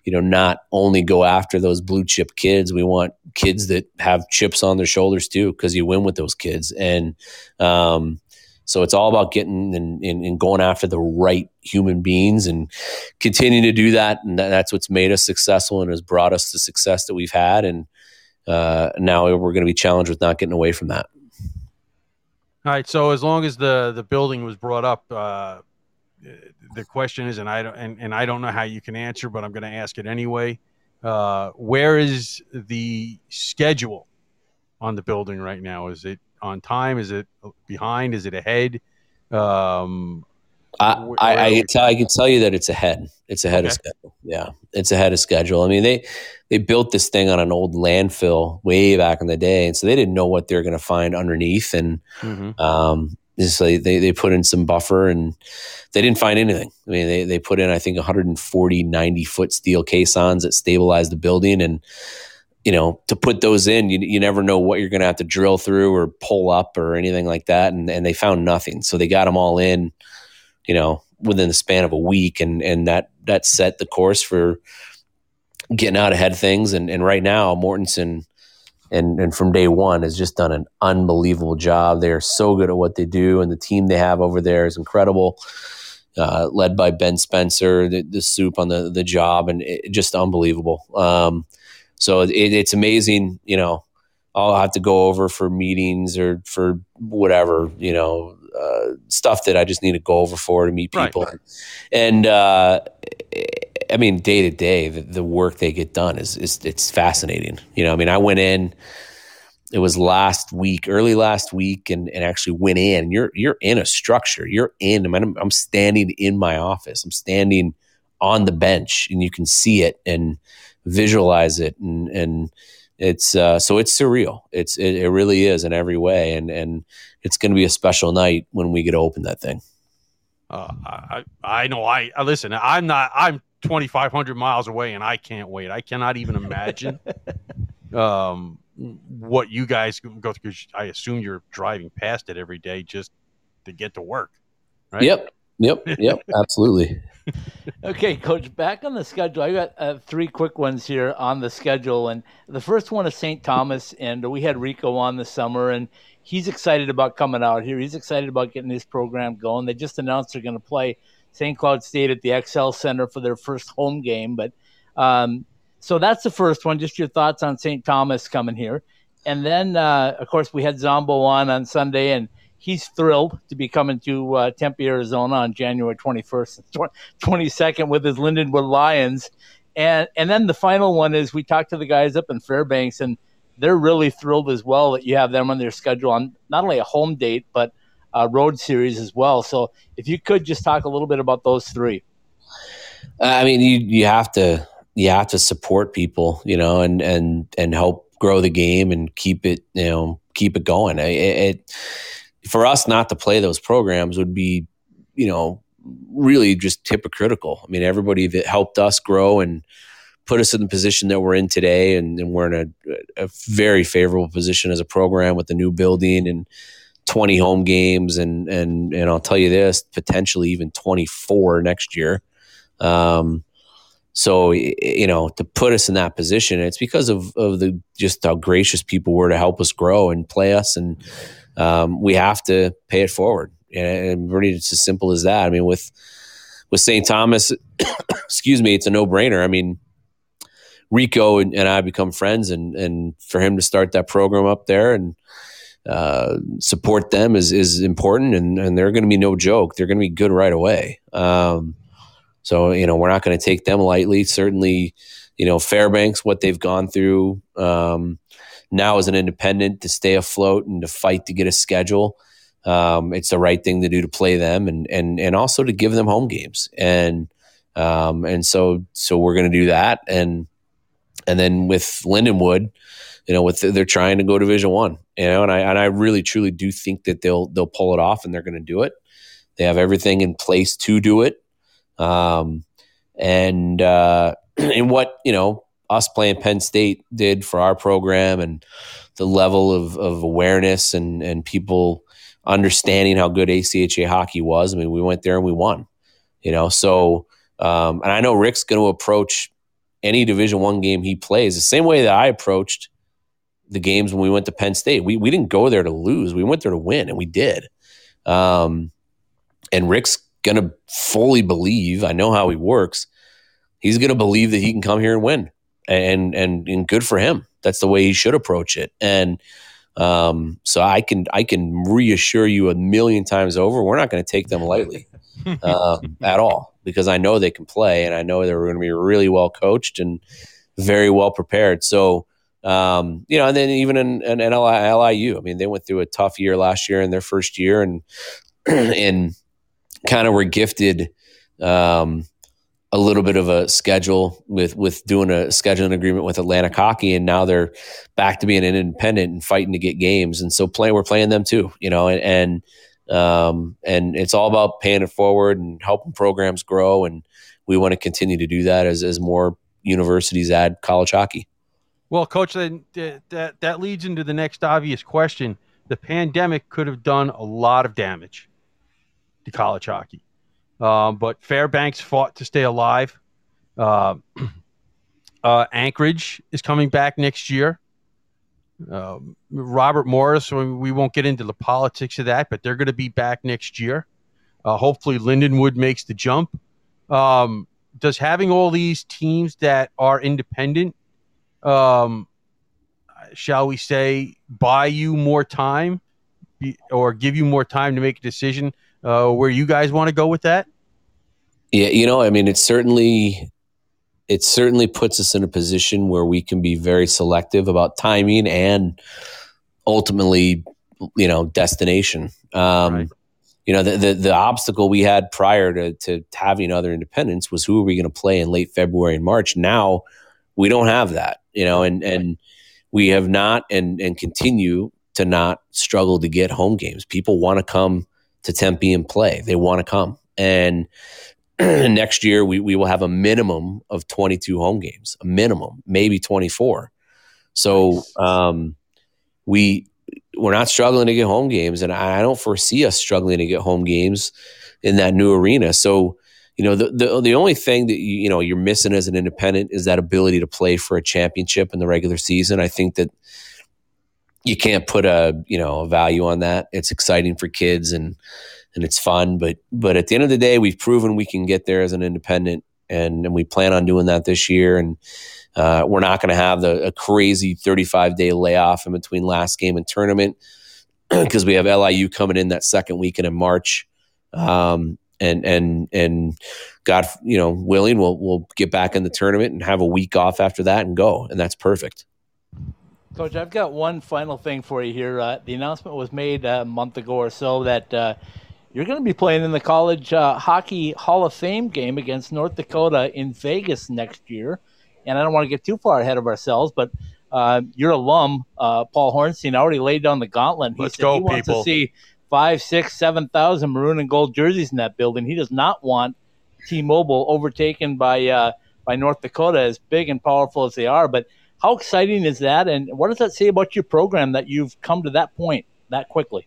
you know not only go after those blue chip kids. We want kids that have chips on their shoulders too because you win with those kids. And um, so it's all about getting and, and, and, going after the right human beings and continuing to do that and that's what's made us successful and has brought us the success that we've had and uh, now we're going to be challenged with not getting away from that. All right. So as long as the the building was brought up, uh, the question is, and I don't and, and I don't know how you can answer, but I'm going to ask it anyway. Uh, where is the schedule on the building right now? Is it on time? Is it behind? Is it ahead? Um, I, I, I, can tell, I can tell you that it's ahead. It's ahead okay. of schedule. Yeah, it's ahead of schedule. I mean, they they built this thing on an old landfill way back in the day, and so they didn't know what they were going to find underneath. And mm-hmm. um, like they they put in some buffer, and they didn't find anything. I mean, they they put in I think 140 90 foot steel caissons that stabilized the building, and you know to put those in, you you never know what you're going to have to drill through or pull up or anything like that. And and they found nothing, so they got them all in you know, within the span of a week, and and that that set the course for getting out ahead of things. And and right now, Mortenson and and from day one has just done an unbelievable job. They are so good at what they do, and the team they have over there is incredible. Uh, led by Ben Spencer, the, the, soup on the the job, and it, just unbelievable. Um, so it, it's amazing, you know. I'll have to go over for meetings or for whatever, you know, uh, stuff that I just need to go over for to meet people. Right. And uh, I mean, day to day, the, the, work they get done is, is it's fascinating. You know, I mean, I went in. It was last week, early last week, and, and actually went in. You're you're in a structure. You're in. I mean, I'm, I'm standing in my office. I'm standing on the bench, and you can see it and visualize it, and and it's uh, so it's surreal. It's it, it, really is in every way, and and it's going to be a special night when we get to open that thing. Uh, I I know I, I listen. I'm not. I'm 2,500 miles away, and I can't wait. I cannot even imagine um, what you guys go through. I assume you're driving past it every day just to get to work. Right? Yep. Yep. Yep. Absolutely okay, coach, back on the schedule. I got uh, three quick ones here on the schedule. And the first one is St. Thomas. And we had Rico on this summer, and he's excited about coming out here. He's excited about getting his program going. They just announced they're going to play St. Cloud State at the XL Center for their first home game. But um, so that's the first one. Just your thoughts on St. Thomas coming here. And then, uh, of course, we had Zombo on on Sunday, and he's thrilled to be coming to uh, Tempe, Arizona on January 21st and 22nd with his Lindenwood Lions. And and then the final one is we talked to the guys up in Fairbanks, and they're really thrilled as well that you have them on their schedule on not only a home date but a road series as well. So if you could just talk a little bit about those three. I mean, you you have to you have to support people, you know, and and and help grow the game and keep it, you know, keep it going. It, it for us not to play those programs would be, you know, really just hypocritical. I mean, everybody that helped us grow and put us in the position that we're in today, and, and we're in a, a, very favorable position as a program with the new building and 20 home games, and and and I'll tell you this, potentially even 24 next year. Um, so you know, to put us in that position, it's because of of the just how gracious people were to help us grow and play us and um, we have to pay it forward. And really, it's as simple as that. I mean, with with St. Thomas, excuse me, it's a no brainer. I mean, Rico and, and, I become friends, and and for him to start that program up there and uh, support them is is important, and and they're going to be no joke. They're going to be good right away. Um, so you know, we're not going to take them lightly. Certainly, you know, Fairbanks, what they've gone through. Um, now as an independent to stay afloat and to fight to get a schedule. Um, it's the right thing to do to play them and and and also to give them home games and um, and so so we're going to do that and and then with Lindenwood, you know, with they're trying to go Division One, you know, and I and I really truly do think that they'll they'll pull it off and they're going to do it. They have everything in place to do it, um, and uh, and what you know us playing Penn State did for our program and the level of, of awareness and, and people understanding how good ACHA hockey was. I mean, we went there and we won, you know, so, um, and I know Rick's going to approach any division one game he plays the same way that I approached the games when we went to Penn State. We, we didn't go there to lose. We went there to win and we did. Um, and Rick's going to fully believe, I know how he works. He's going to believe that he can come here and win and, and, and good for him. That's the way he should approach it. And, um, so I can I can reassure you a million times over, we're not going to take them lightly um, at all because I know they can play and I know they're going to be really well coached and very well prepared. So um, you know, and then even in, in, in LIU, I mean, they went through a tough year last year in their first year and and kind of were gifted um, a little bit of a schedule with with doing a scheduling agreement with Atlantic Hockey, and now they're back to being an independent and fighting to get games. And so playing, we're playing them too, you know, and and, um, and it's all about paying it forward and helping programs grow. And we want to continue to do that as as more universities add college hockey. Well, coach, then that that leads into the next obvious question. The pandemic could have done a lot of damage to college hockey um, but Fairbanks fought to stay alive. Uh, uh, Anchorage is coming back next year. Um, Robert Morris, we won't get into the politics of that, but they're going to be back next year. Uh, hopefully, Lindenwood makes the jump. Um, does having all these teams that are independent, um, shall we say, buy you more time or give you more time to make a decision uh, where you guys want to go with that? Yeah, you know, I mean, it certainly it certainly puts us in a position where we can be very selective about timing and ultimately, you know, destination. Um, right. You know, the, the, the obstacle we had prior to to having other independents was who are we going to play in late February and March. Now we don't have that. You know, and and we have not and and continue to not struggle to get home games. People want to come to Tempe and play. They want to come. And next year we, we will have a minimum of 22 home games, a minimum, maybe 24. So um, we we're not struggling to get home games, and I don't foresee us struggling to get home games in that new arena. So you know the the, the only thing that you, you know you're missing as an independent is that ability to play for a championship in the regular season. I think that you can't put a you know a value on that. It's exciting for kids and and it's fun. But but at the end of the day, we've proven we can get there as an independent, and, and we plan on doing that this year. And uh, we're not going to have the a crazy 35 day layoff in between last game and tournament because we have LIU coming in that second weekend in March. Um, and and and God, you know, willing, we'll we'll get back in the tournament and have a week off after that and go, and that's perfect. Coach, I've got one final thing for you here. Uh, the announcement was made a month ago or so that uh, you're going to be playing in the College uh, Hockey Hall of Fame game against North Dakota in Vegas next year. And I don't want to get too far ahead of ourselves, but uh, your alum, uh, Paul Hornstein, already laid down the gauntlet. He Let's said go, he wants people. to see five, six, seven thousand maroon and gold jerseys in that building. He does not want T-Mobile overtaken by uh, by North Dakota, as big and powerful as they are. But how exciting is that? And what does that say about your program that you've come to that point that quickly?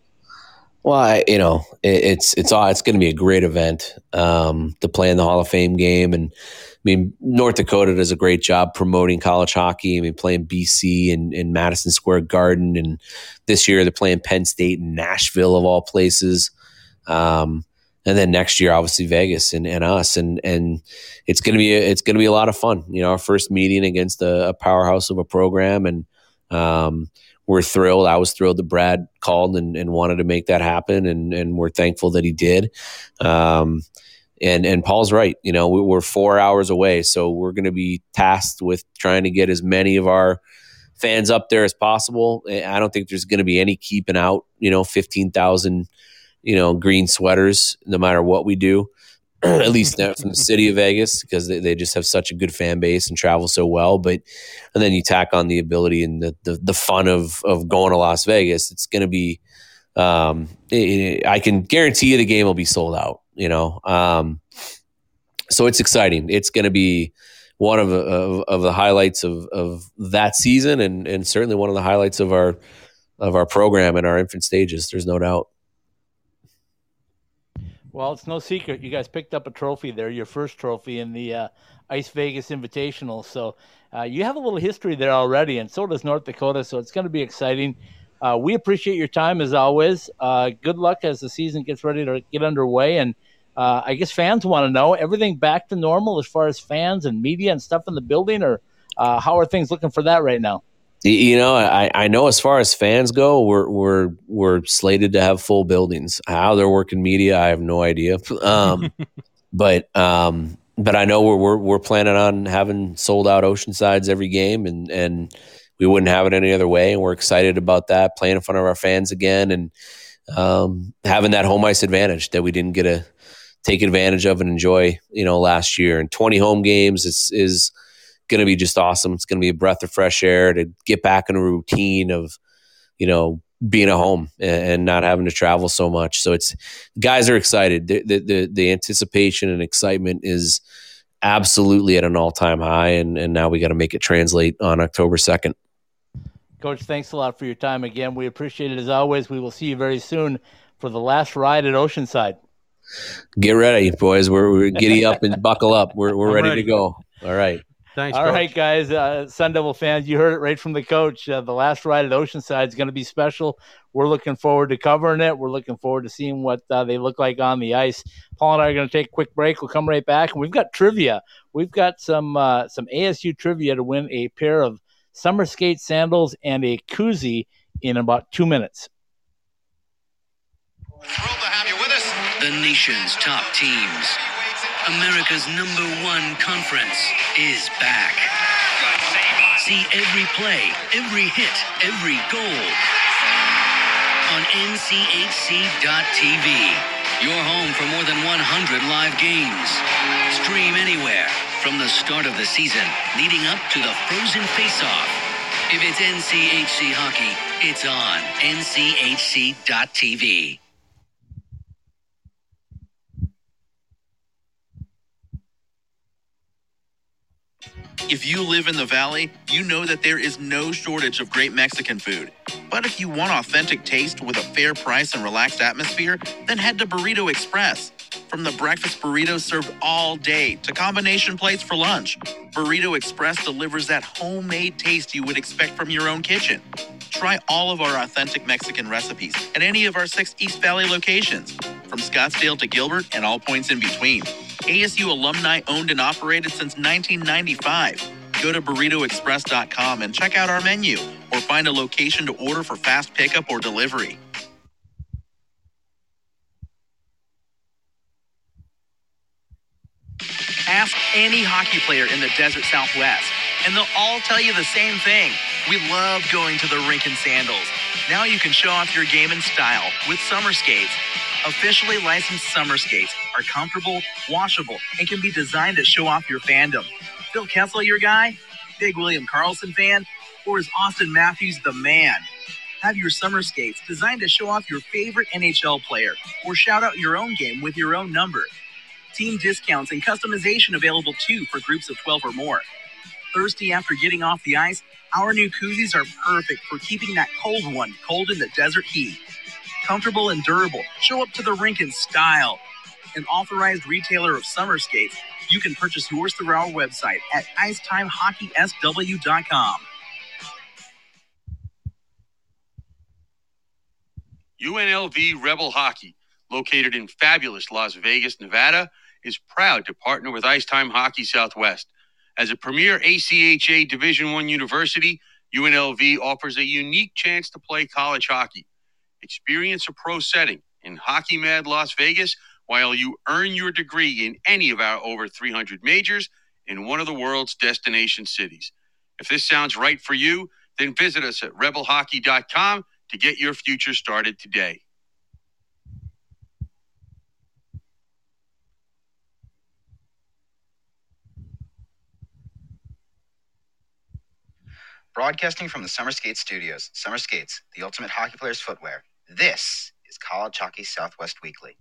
Well, I, you know, it, it's it's it's going to be a great event um, to play in the Hall of Fame game, and I mean North Dakota does a great job promoting college hockey. I mean, playing BC in, in Madison Square Garden, and this year they're playing Penn State in Nashville of all places. Um, and then next year, obviously Vegas and, and us, and and it's gonna be a, it's gonna be a lot of fun. You know, our first meeting against a, a powerhouse of a program, and um, we're thrilled. I was thrilled that Brad called and, and wanted to make that happen, and and we're thankful that he did. Um, and and Paul's right. You know, we, we're four hours away, so we're going to be tasked with trying to get as many of our fans up there as possible. I don't think there's going to be any keeping out. You know, fifteen thousand, you know, green sweaters, no matter what we do. at least from the city of Vegas because they, they just have such a good fan base and travel so well. But and then you tack on the ability and the the, the fun of of going to Las Vegas. It's going to be. Um, it, I can guarantee you the game will be sold out. You know, um, so it's exciting. It's going to be one of, of, of the highlights of, of that season and, and certainly one of the highlights of our of our program in our infant stages. There's no doubt. Well, it's no secret. You guys picked up a trophy there, your first trophy in the uh, Ice Vegas Invitational. So uh, you have a little history there already, and so does North Dakota. So it's going to be exciting. Uh, we appreciate your time as always. Uh, good luck as the season gets ready to get underway. And uh, I guess fans want to know everything back to normal as far as fans and media and stuff in the building, or uh, how are things looking for that right now? You know, I, I know as far as fans go, we're we're we're slated to have full buildings. How they're working media, I have no idea. Um, but um, but I know we're, we're we're planning on having sold out Oceansides every game, and and we wouldn't have it any other way. And we're excited about that, playing in front of our fans again, and um, having that home ice advantage that we didn't get to take advantage of and enjoy. You know, last year and twenty home games is is going to be just awesome. It's going to be a breath of fresh air to get back in a routine of, you know, being at home and not having to travel so much. So it's guys are excited. The the the, the anticipation and excitement is absolutely at an all time high, and and now we got to make it translate on October second. Coach, thanks a lot for your time again. We appreciate it as always. We will see you very soon for the last ride at Oceanside. Get ready, boys. We're, we're giddy up and buckle up. We're we're ready, ready to go. All right. Thanks. All coach. right, guys, uh, Sun Devil fans, you heard it right from the coach. Uh, the last ride at Oceanside is going to be special. We're looking forward to covering it. We're looking forward to seeing what uh, they look like on the ice. Paul and I are going to take a quick break. We'll come right back, and we've got trivia. We've got some uh, some ASU trivia to win a pair of summer skate sandals and a koozie in about two minutes. Thrilled to have you with us. The nation's top teams America's number one conference is back. See every play, every hit, every goal on NCHC.TV. Your home for more than 100 live games. Stream anywhere from the start of the season leading up to the Frozen Face-Off. If it's NCHC hockey, it's on NCHC.TV. If you live in the valley, you know that there is no shortage of great Mexican food. But if you want authentic taste with a fair price and relaxed atmosphere, then head to Burrito Express. From the breakfast burritos served all day to combination plates for lunch, Burrito Express delivers that homemade taste you would expect from your own kitchen. Try all of our authentic Mexican recipes at any of our six East Valley locations, from Scottsdale to Gilbert and all points in between. ASU alumni owned and operated since 1995. Go to burritoexpress.com and check out our menu or find a location to order for fast pickup or delivery. Ask any hockey player in the desert Southwest, and they'll all tell you the same thing. We love going to the rink in sandals. Now you can show off your game in style with summer skates. Officially licensed summer skates are comfortable, washable, and can be designed to show off your fandom. Phil Kessel, your guy? Big William Karlsson fan? Or is Auston Matthews the man? Have your summer skates designed to show off your favorite NHL player or shout out your own game with your own number. Team discounts and customization available too for groups of 12 or more. Thirsty after getting off the ice? Our new koozies are perfect for keeping that cold one cold in the desert heat comfortable and durable. Show up to the rink in style. An authorized retailer of summer skates, you can purchase yours through our website at icetimehockeysw.com. UNLV Rebel Hockey, located in fabulous Las Vegas, Nevada, is proud to partner with Icetime Hockey Southwest. As a premier ACHA Division One university, UNLV offers a unique chance to play college hockey. Experience a pro setting in Hockey Mad Las Vegas while you earn your degree in any of our over 300 majors in one of the world's destination cities. If this sounds right for you, then visit us at rebelhockey.com to get your future started today. Broadcasting from the Summer Skates Studios, Summer Skates, the ultimate hockey player's footwear. This is College Hockey Southwest Weekly.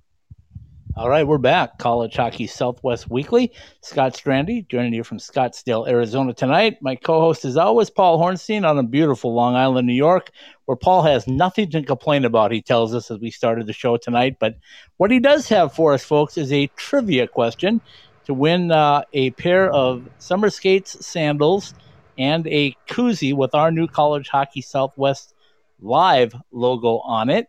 All right, we're back. College Hockey Southwest Weekly. Scott Strandy joining you from Scottsdale, Arizona tonight. My co host is always Paul Hornstein on a beautiful Long Island, New York, where Paul has nothing to complain about, he tells us as we started the show tonight. But what he does have for us, folks, is a trivia question to win uh, a pair of summer skates, sandals, and a koozie with our new College Hockey Southwest live logo on it.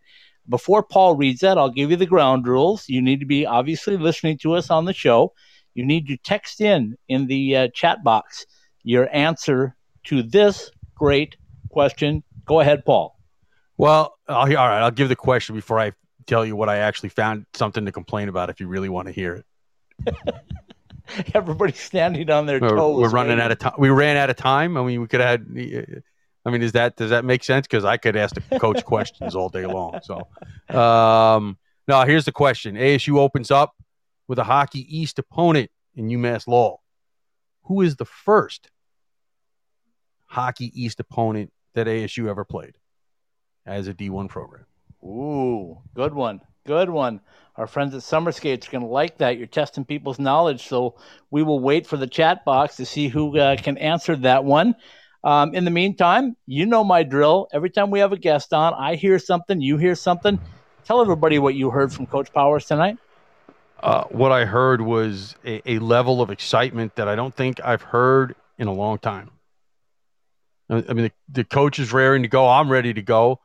Before Paul reads that, I'll give you the ground rules. You need to be obviously listening to us on the show. You need to text in in the uh, chat box your answer to this great question. Go ahead, Paul. Well, I'll, all right. I'll give the question before I tell you what I actually found something to complain about. If you really want to hear it. Everybody's standing on their toes. we're running out of time. We ran out of time. I mean, we could have had. I mean, is that does that make sense? Because I could ask the coach questions all day long. So, um, no. Here's the question: ASU opens up with a Hockey East opponent in UMass Lowell. Who is the first Hockey East opponent that ASU ever played as a D1 program? Ooh, good one. Good one. Our friends at Summerskates are going to like that. You're testing people's knowledge. So we will wait for the chat box to see who uh, can answer that one. Um, in the meantime, you know my drill. Every time we have a guest on, I hear something, you hear something. Tell everybody what you heard from Coach Powers tonight. Uh, what I heard was a, a level of excitement that I don't think I've heard in a long time. I I mean, the, the coach is raring to go. I'm ready to go.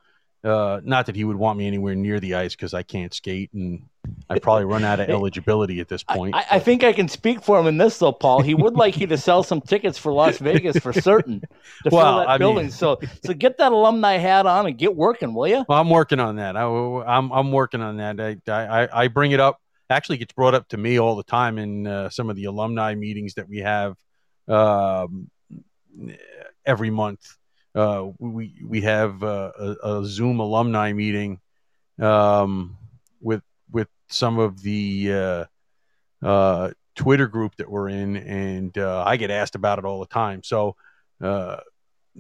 Uh, not that he would want me anywhere near the ice because I can't skate and I probably run out of eligibility at this point. I, I think I can speak for him in this, though, Paul. He would like you to sell some tickets for Las Vegas for certain to Well, fill that I building. mean- so, so get that alumni hat on and get working, will you? Well, I'm working on that. I, am I'm working on that. I, I I bring it up. Actually, it gets brought up to me all the time in uh, some of the alumni meetings that we have um, every month. Uh, we we have uh, a, a Zoom alumni meeting um, with with some of the uh, uh, Twitter group that we're in, and uh, I get asked about it all the time. So.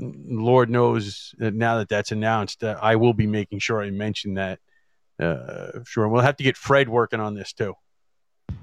Lord knows that now that that's announced, I will be making sure I mention that. Sure, and we'll have to get Fred working on this too.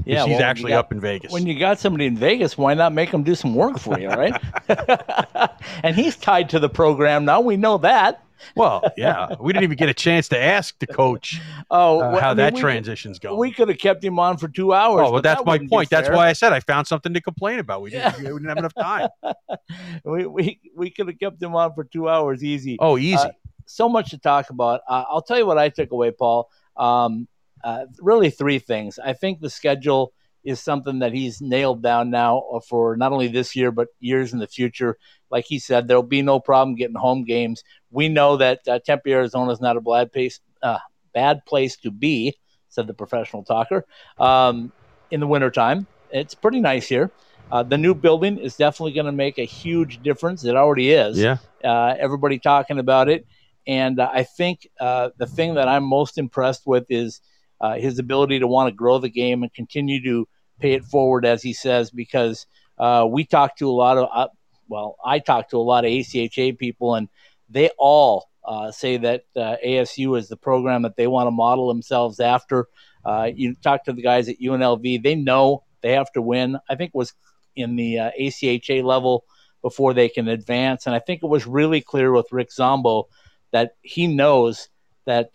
Yeah, well, he's actually got- up in Vegas. When you got somebody in Vegas, why not make him do some work for you, right? and he's tied to the program now. We know that. well, yeah, we didn't even get a chance to ask the coach Oh, uh, well, how I mean, that transition's going. We could have kept him on for two hours. oh, well, but that's that my point. That's why I said I found something to complain about. We didn't, we didn't have enough time. we we, we could have kept him on for two hours easy. Oh, easy. Uh, so much to talk about. Uh, I'll tell you what I took away, Paul. Um, uh, really, three things. I think the schedule is something that he's nailed down now for not only this year but years in the future. Like he said, there'll be no problem getting home games. We know that uh, Tempe, Arizona is not a bad place, uh, bad place to be, said the professional talker. Um, in the wintertime, it's pretty nice here. Uh, the new building is definitely going to make a huge difference. It already is yeah. uh, everybody talking about it. And uh, I think uh, the thing that I'm most impressed with is uh, his ability to want to grow the game and continue to pay it forward, as he says, because uh, we talk to a lot of, uh, well, I talk to a lot of ACHA people, and they all uh, say that uh, ASU is the program that they want to model themselves after. Uh, you talk to the guys at UNLV, they know they have to win. I think was in the ACHA level before they can advance. And I think it was really clear with Rick Zombo that he knows that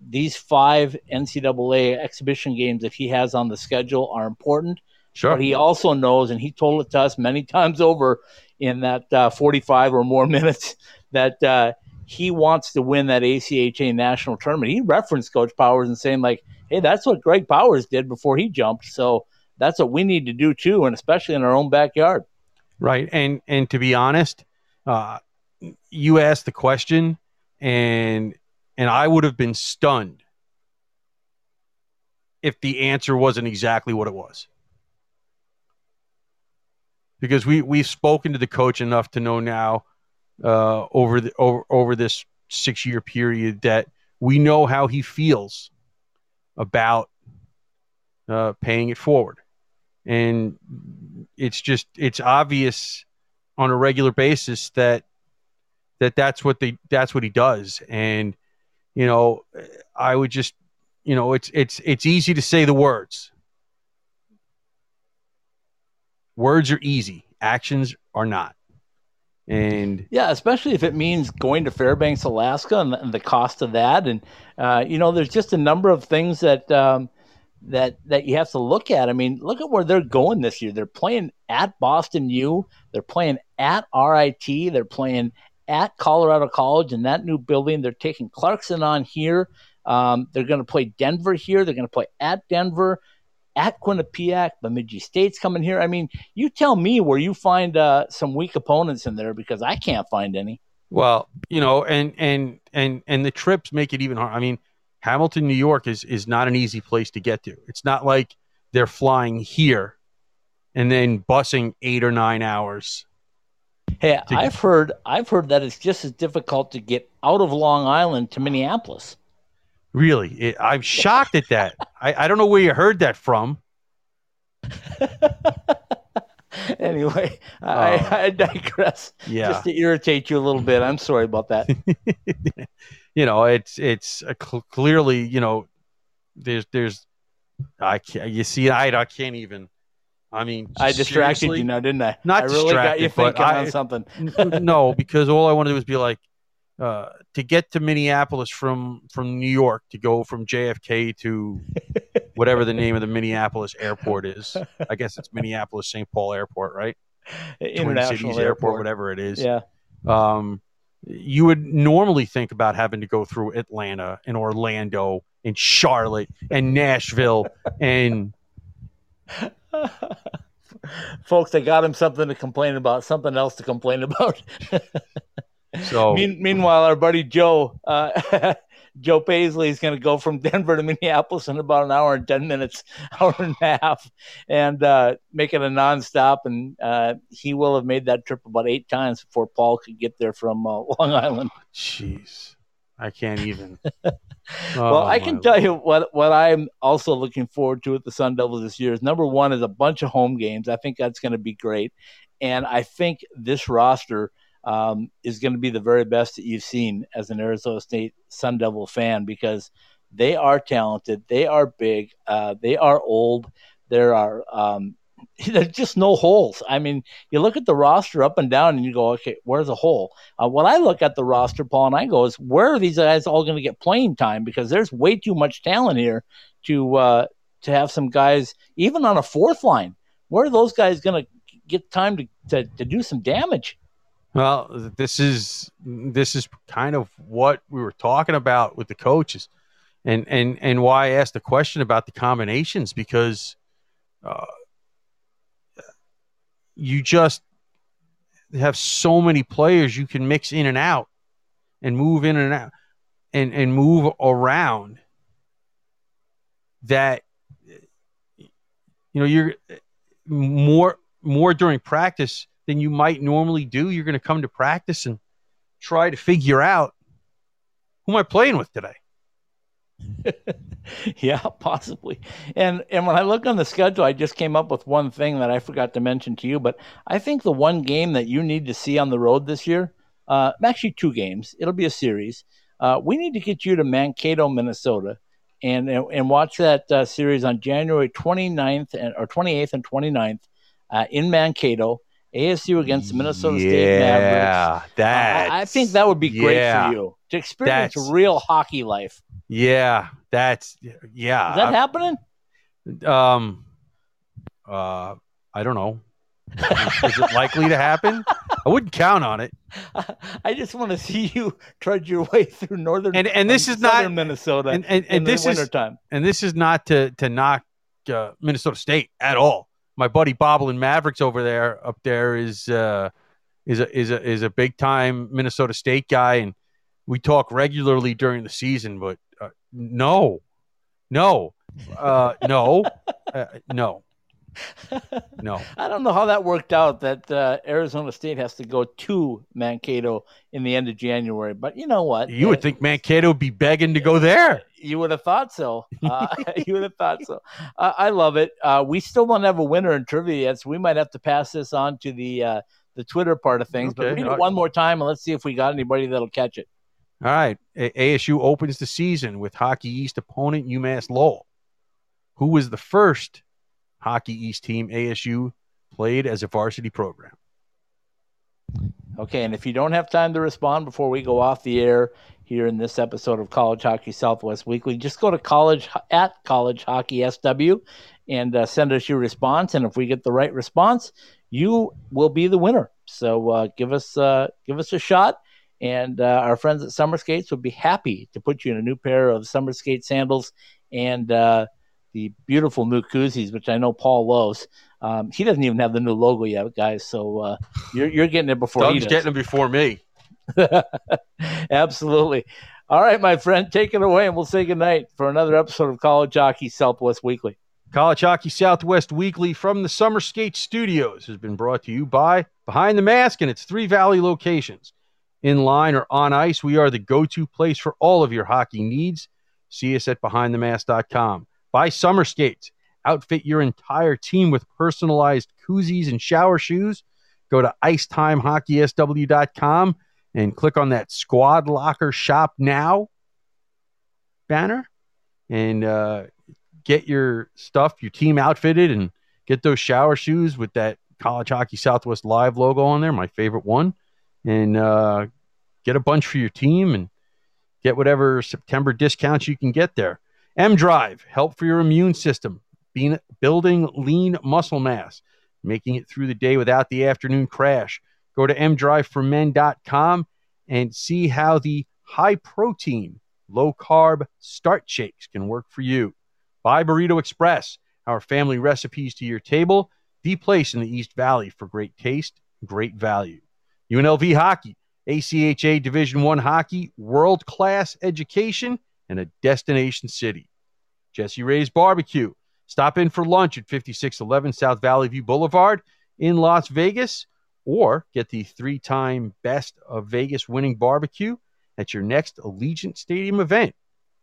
these five NCAA exhibition games that he has on the schedule are important. Sure. But he also knows, and he told it to us many times over in that uh, 45 or more minutes, that uh, he wants to win that ACHA national tournament. He referenced Coach Powers and saying, like, hey, that's what Greg Powers did before he jumped. So that's what we need to do too, and especially in our own backyard. Right. And and to be honest, uh, you asked the question, and and I would have been stunned if the answer wasn't exactly what it was. Because we we've spoken to the coach enough to know now uh, over the over over this six year period that we know how he feels about uh, paying it forward and it's just it's obvious on a regular basis that that that's what they that's what he does and you know i would just you know, it's it's it's easy to say the words. Words are easy, actions are not. And Yeah, especially if it means going to Fairbanks, Alaska, and, and the cost of that, and uh, you know, there's just a number of things that um, that that you have to look at. I mean, look at where they're going this year. They're playing at Boston U. They're playing at RIT. They're playing at Colorado College in that new building. They're taking Clarkson on here. Um, they're going to play Denver here. They're going to play at Denver, at Quinnipiac. Bemidji State's coming here. I mean, you tell me where you find uh, some weak opponents in there because I can't find any. Well, you know, and and and and the trips make it even hard. I mean, Hamilton, New York is is not an easy place to get to. It's not like they're flying here and then busing eight or nine hours. Hey, I've heard I've heard that it's just as difficult to get out of Long Island to Minneapolis. Really, it, I'm shocked at that. I, I don't know where you heard that from. anyway, Oh. I, I digress. Yeah. Just to irritate you a little bit. I'm sorry about that. you know, it's it's cl- clearly, you know, there's there's I can't, you see, I I can't even. I mean, I distracted seriously? you now, didn't I? Not I really got you thinking I- on something. No, because all I want to do is be like, uh, to get to Minneapolis from from New York to go from JFK to whatever the name of the Minneapolis airport is. I guess it's Minneapolis St. Paul Airport, right? International Cities airport. whatever it is. Yeah. Um, you would normally think about having to go through Atlanta and Orlando and Charlotte and Nashville and Folks, I got him something to complain about, something else to complain about. so Mean, meanwhile, our buddy Joe, uh, Joe Paisley, is going to go from Denver to Minneapolis in about an hour and 10 minutes, hour and a half, and uh, make it a nonstop. And uh, he will have made that trip about eight times before Paul could get there from uh, Long Island. jeez, I can't even. well, Oh, I can tell you what what I'm also looking forward to with the Sun Devils this year is number one is a bunch of home games. I think that's going to be great, and I think this roster um, is going to be the very best that you've seen as an Arizona State Sun Devil fan because they are talented, they are big, uh, they are old. There are um, there's just no holes. I mean, you look at the roster up and down, and you go, okay, where's a hole? Uh, when I look at the roster, Paul, and I go, is where are these guys all going to get playing time? Because there's way too much talent here to uh, to have some guys, even on a fourth line. Where are those guys going to get time to, to, to do some damage? Well, this is this is kind of what we were talking about with the coaches, and and and why I asked the question about the combinations because uh, you just have so many players you can mix in and out, and move in and out, and and move around. That you know you're more more during practice than you might normally do. You're going to come to practice and try to figure out who am I playing with today. yeah, possibly. And and when I look on the schedule, I just came up with one thing that I forgot to mention to you. But I think the one game that you need to see on the road this year, uh, actually two games. It'll be a series. Uh, we need to get you to Mankato, Minnesota, and and, and watch that uh, series on January 29th and or 28th and 29th uh, in Mankato. ASU against the Minnesota State Mavericks. Yeah, that I, I think that would be great yeah. for you to experience real hockey life. Yeah, that's yeah. Is that happening? Um, uh, I don't know. Is it likely to happen? I wouldn't count on it. I just want to see you trudge your way through northern And- and this is not- Minnesota And and, and this is wintertime. and this is not to to knock uh, Minnesota State at all. My buddy Bobbling Mavericks over there up there is uh, is a is a is a big time Minnesota State guy, and we talk regularly during the season. But no, no, uh, no, uh, no, no. I don't know how that worked out that uh, Arizona State has to go to Mankato in the end of January. But you know what? You would Uh, think Mankato would be begging to go there. You would have thought so. Uh, you would have thought so. Uh, I love it. Uh, we still don't have a winner in trivia yet, so we might have to pass this on to the uh, the Twitter part of things. But read it one more time and let's see if we got anybody that'll catch it. All right. ASU opens the season with Hockey East opponent UMass Lowell. Who was the first Hockey East team ASU played as a varsity program? Okay, and if you don't have time to respond before we go off the air here in this episode of College Hockey Southwest Weekly, just go to college at College Hockey SW and uh, send us your response. And if we get the right response, you will be the winner. So uh, give us uh, give us a shot, and uh, our friends at Summer Skates would be happy to put you in a new pair of Summer Skate sandals and uh, the beautiful new koozies, which I know Paul loves. Um, he doesn't even have the new logo yet, guys. So uh, you're you're getting it before he does. getting them before me. Absolutely. All right, my friend, take it away, and we'll say goodnight for another episode of College Hockey Southwest Weekly. College Hockey Southwest Weekly from the Summer Skate Studios has been brought to you by Behind the Mask and its three valley locations. In line or on ice, we are the go to place for all of your hockey needs. See us at behindthemask.com. By Summer Skates. Outfit your entire team with personalized koozies and shower shoes. Go to icetimehockeysw.com and click on that Squad Locker Shop Now banner and uh, get your stuff, your team outfitted, and get those shower shoes with that College Hockey Southwest Live logo on there, my favorite one, and uh, get a bunch for your team and get whatever September discounts you can get there. M Drive, help for your immune system, being, building lean muscle mass, making it through the day without the afternoon crash. Go to mdriveformen.com and see how the high protein, low carb start shakes can work for you. By Burrito Express, our family recipes to your table, the place in the East Valley for great taste, great value. UNLV Hockey, ACHA Division One hockey, world class education, and a destination city. Jesse Ray's Barbecue. Stop in for lunch at 5611 South Valley View Boulevard in Las Vegas, or get the three time Best of Vegas winning barbecue at your next Allegiant Stadium event.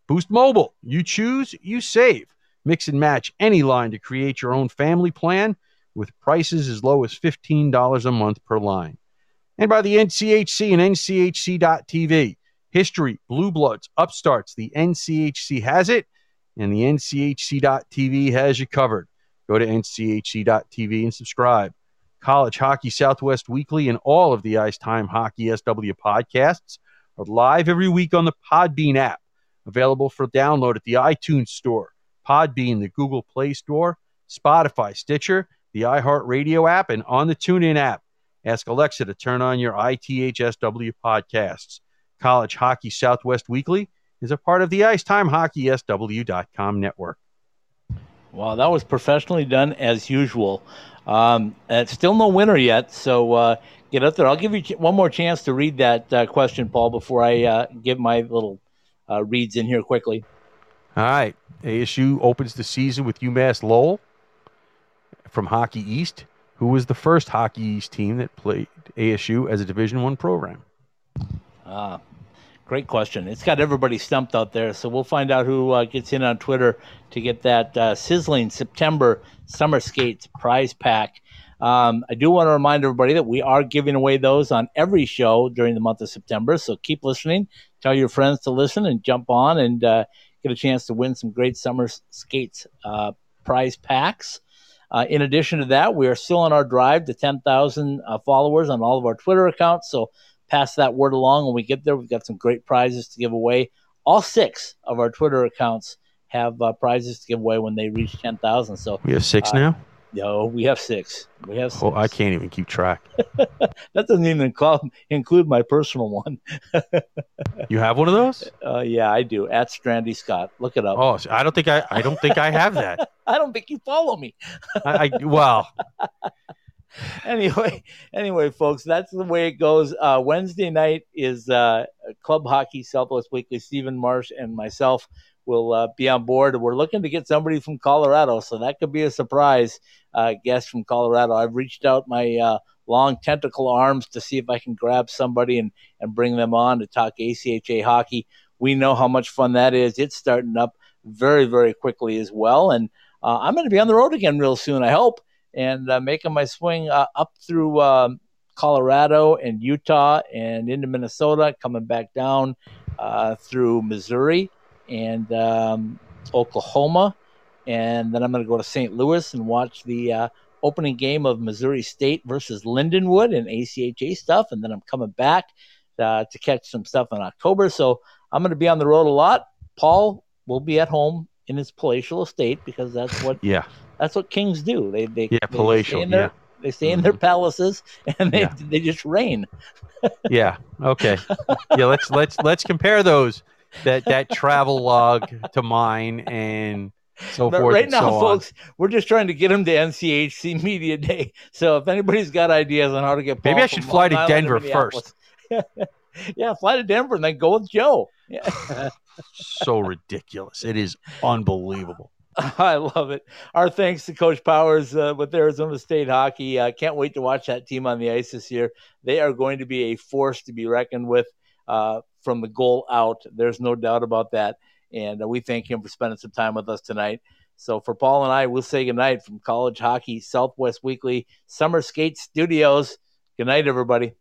Boost Mobile. You choose, you save. Mix and match any line to create your own family plan with prices as low as $15 a month per line. And by the NCHC and NCHC.TV. History, Blue Bloods, Upstarts, the NCHC has it, and the NCHC.TV has you covered. Go to NCHC.TV and subscribe. College Hockey Southwest Weekly and all of the Ice Time Hockey SW podcasts are live every week on the Podbean app, available for download at the iTunes Store, Podbean, the Google Play Store, Spotify, Stitcher, the iHeartRadio app, and on the TuneIn app. Ask Alexa to turn on your ITHSW podcasts. College Hockey Southwest Weekly is a part of the IcetimeHockeySW.com network. Well, that was professionally done as usual. Um, uh, still no winner yet, so uh, get up there. I'll give you one more chance to read that uh, question, Paul, before I uh, give my little uh, reads in here quickly. All right. ASU opens the season with UMass Lowell from Hockey East, who was the first Hockey East team that played ASU as a Division One program. Ah, great question. It's got everybody stumped out there, so we'll find out who uh, gets in on Twitter to get that uh, sizzling September Summer Skates prize pack. Um, I do want to remind everybody that we are giving away those on every show during the month of September, so keep listening. Tell your friends to listen and jump on and uh, get a chance to win some great Summer Skates uh, prize packs. Uh, in addition to that, we are still on our drive to 10,000 uh, followers on all of our Twitter accounts. So pass that word along when we get there. We've got some great prizes to give away. All six of our Twitter accounts have uh, prizes to give away when they reach 10,000. So We have six Uh, now? No, we have six. We have six. Oh, I can't even keep track. that doesn't even include, include my personal one. You have one of those? Uh, yeah, I do. At Strandy Scott. Look it up. Oh, I don't think I. I don't think I have that. I don't think you follow me. I, I well, anyway, anyway, folks, that's the way it goes. Uh, Wednesday night is uh, Club Hockey Southwest Weekly. Stephen Marsh and myself will uh, be on board. We're looking to get somebody from Colorado, so that could be a surprise uh, guest from Colorado. I've reached out my uh, long tentacle arms to see if I can grab somebody and, and bring them on to talk ACHA hockey. We know how much fun that is. It's starting up very, very quickly as well. And uh, I'm going to be on the road again real soon, I hope and uh, making my swing uh, up through um, Colorado and Utah and into Minnesota, coming back down uh, through Missouri and um, Oklahoma, and then I'm going to go to St. Louis and watch the uh, opening game of Missouri State versus Lindenwood and ACHA stuff, and then I'm coming back uh, to catch some stuff in October. So I'm going to be on the road a lot. Paul will be at home in his palatial estate because that's what Yeah. that's what kings do. They they Yeah, they palatial, Stay in their, yeah. They stay in their palaces and they Yeah. they just reign. Yeah. Okay. Yeah. Let's let's let's compare those that that travel log to mine and so But forth. right now, so on. folks, we're just trying to get him to NCHC Media Day. So if anybody's got ideas on how to get Maybe I should fly to Denver Minneapolis- yeah, fly to Denver and then go with Joe. Yeah. so ridiculous. It is unbelievable. I love it. Our thanks to Coach Powers uh, with Arizona State Hockey. I can't wait to watch that team on the ice this year. They are going to be a force to be reckoned with uh, from the goal out. There's no doubt about that. And uh, we thank him for spending some time with us tonight. So for Paul and I, we'll say goodnight from College Hockey Southwest Weekly Summer Skate Studios. Good night, everybody.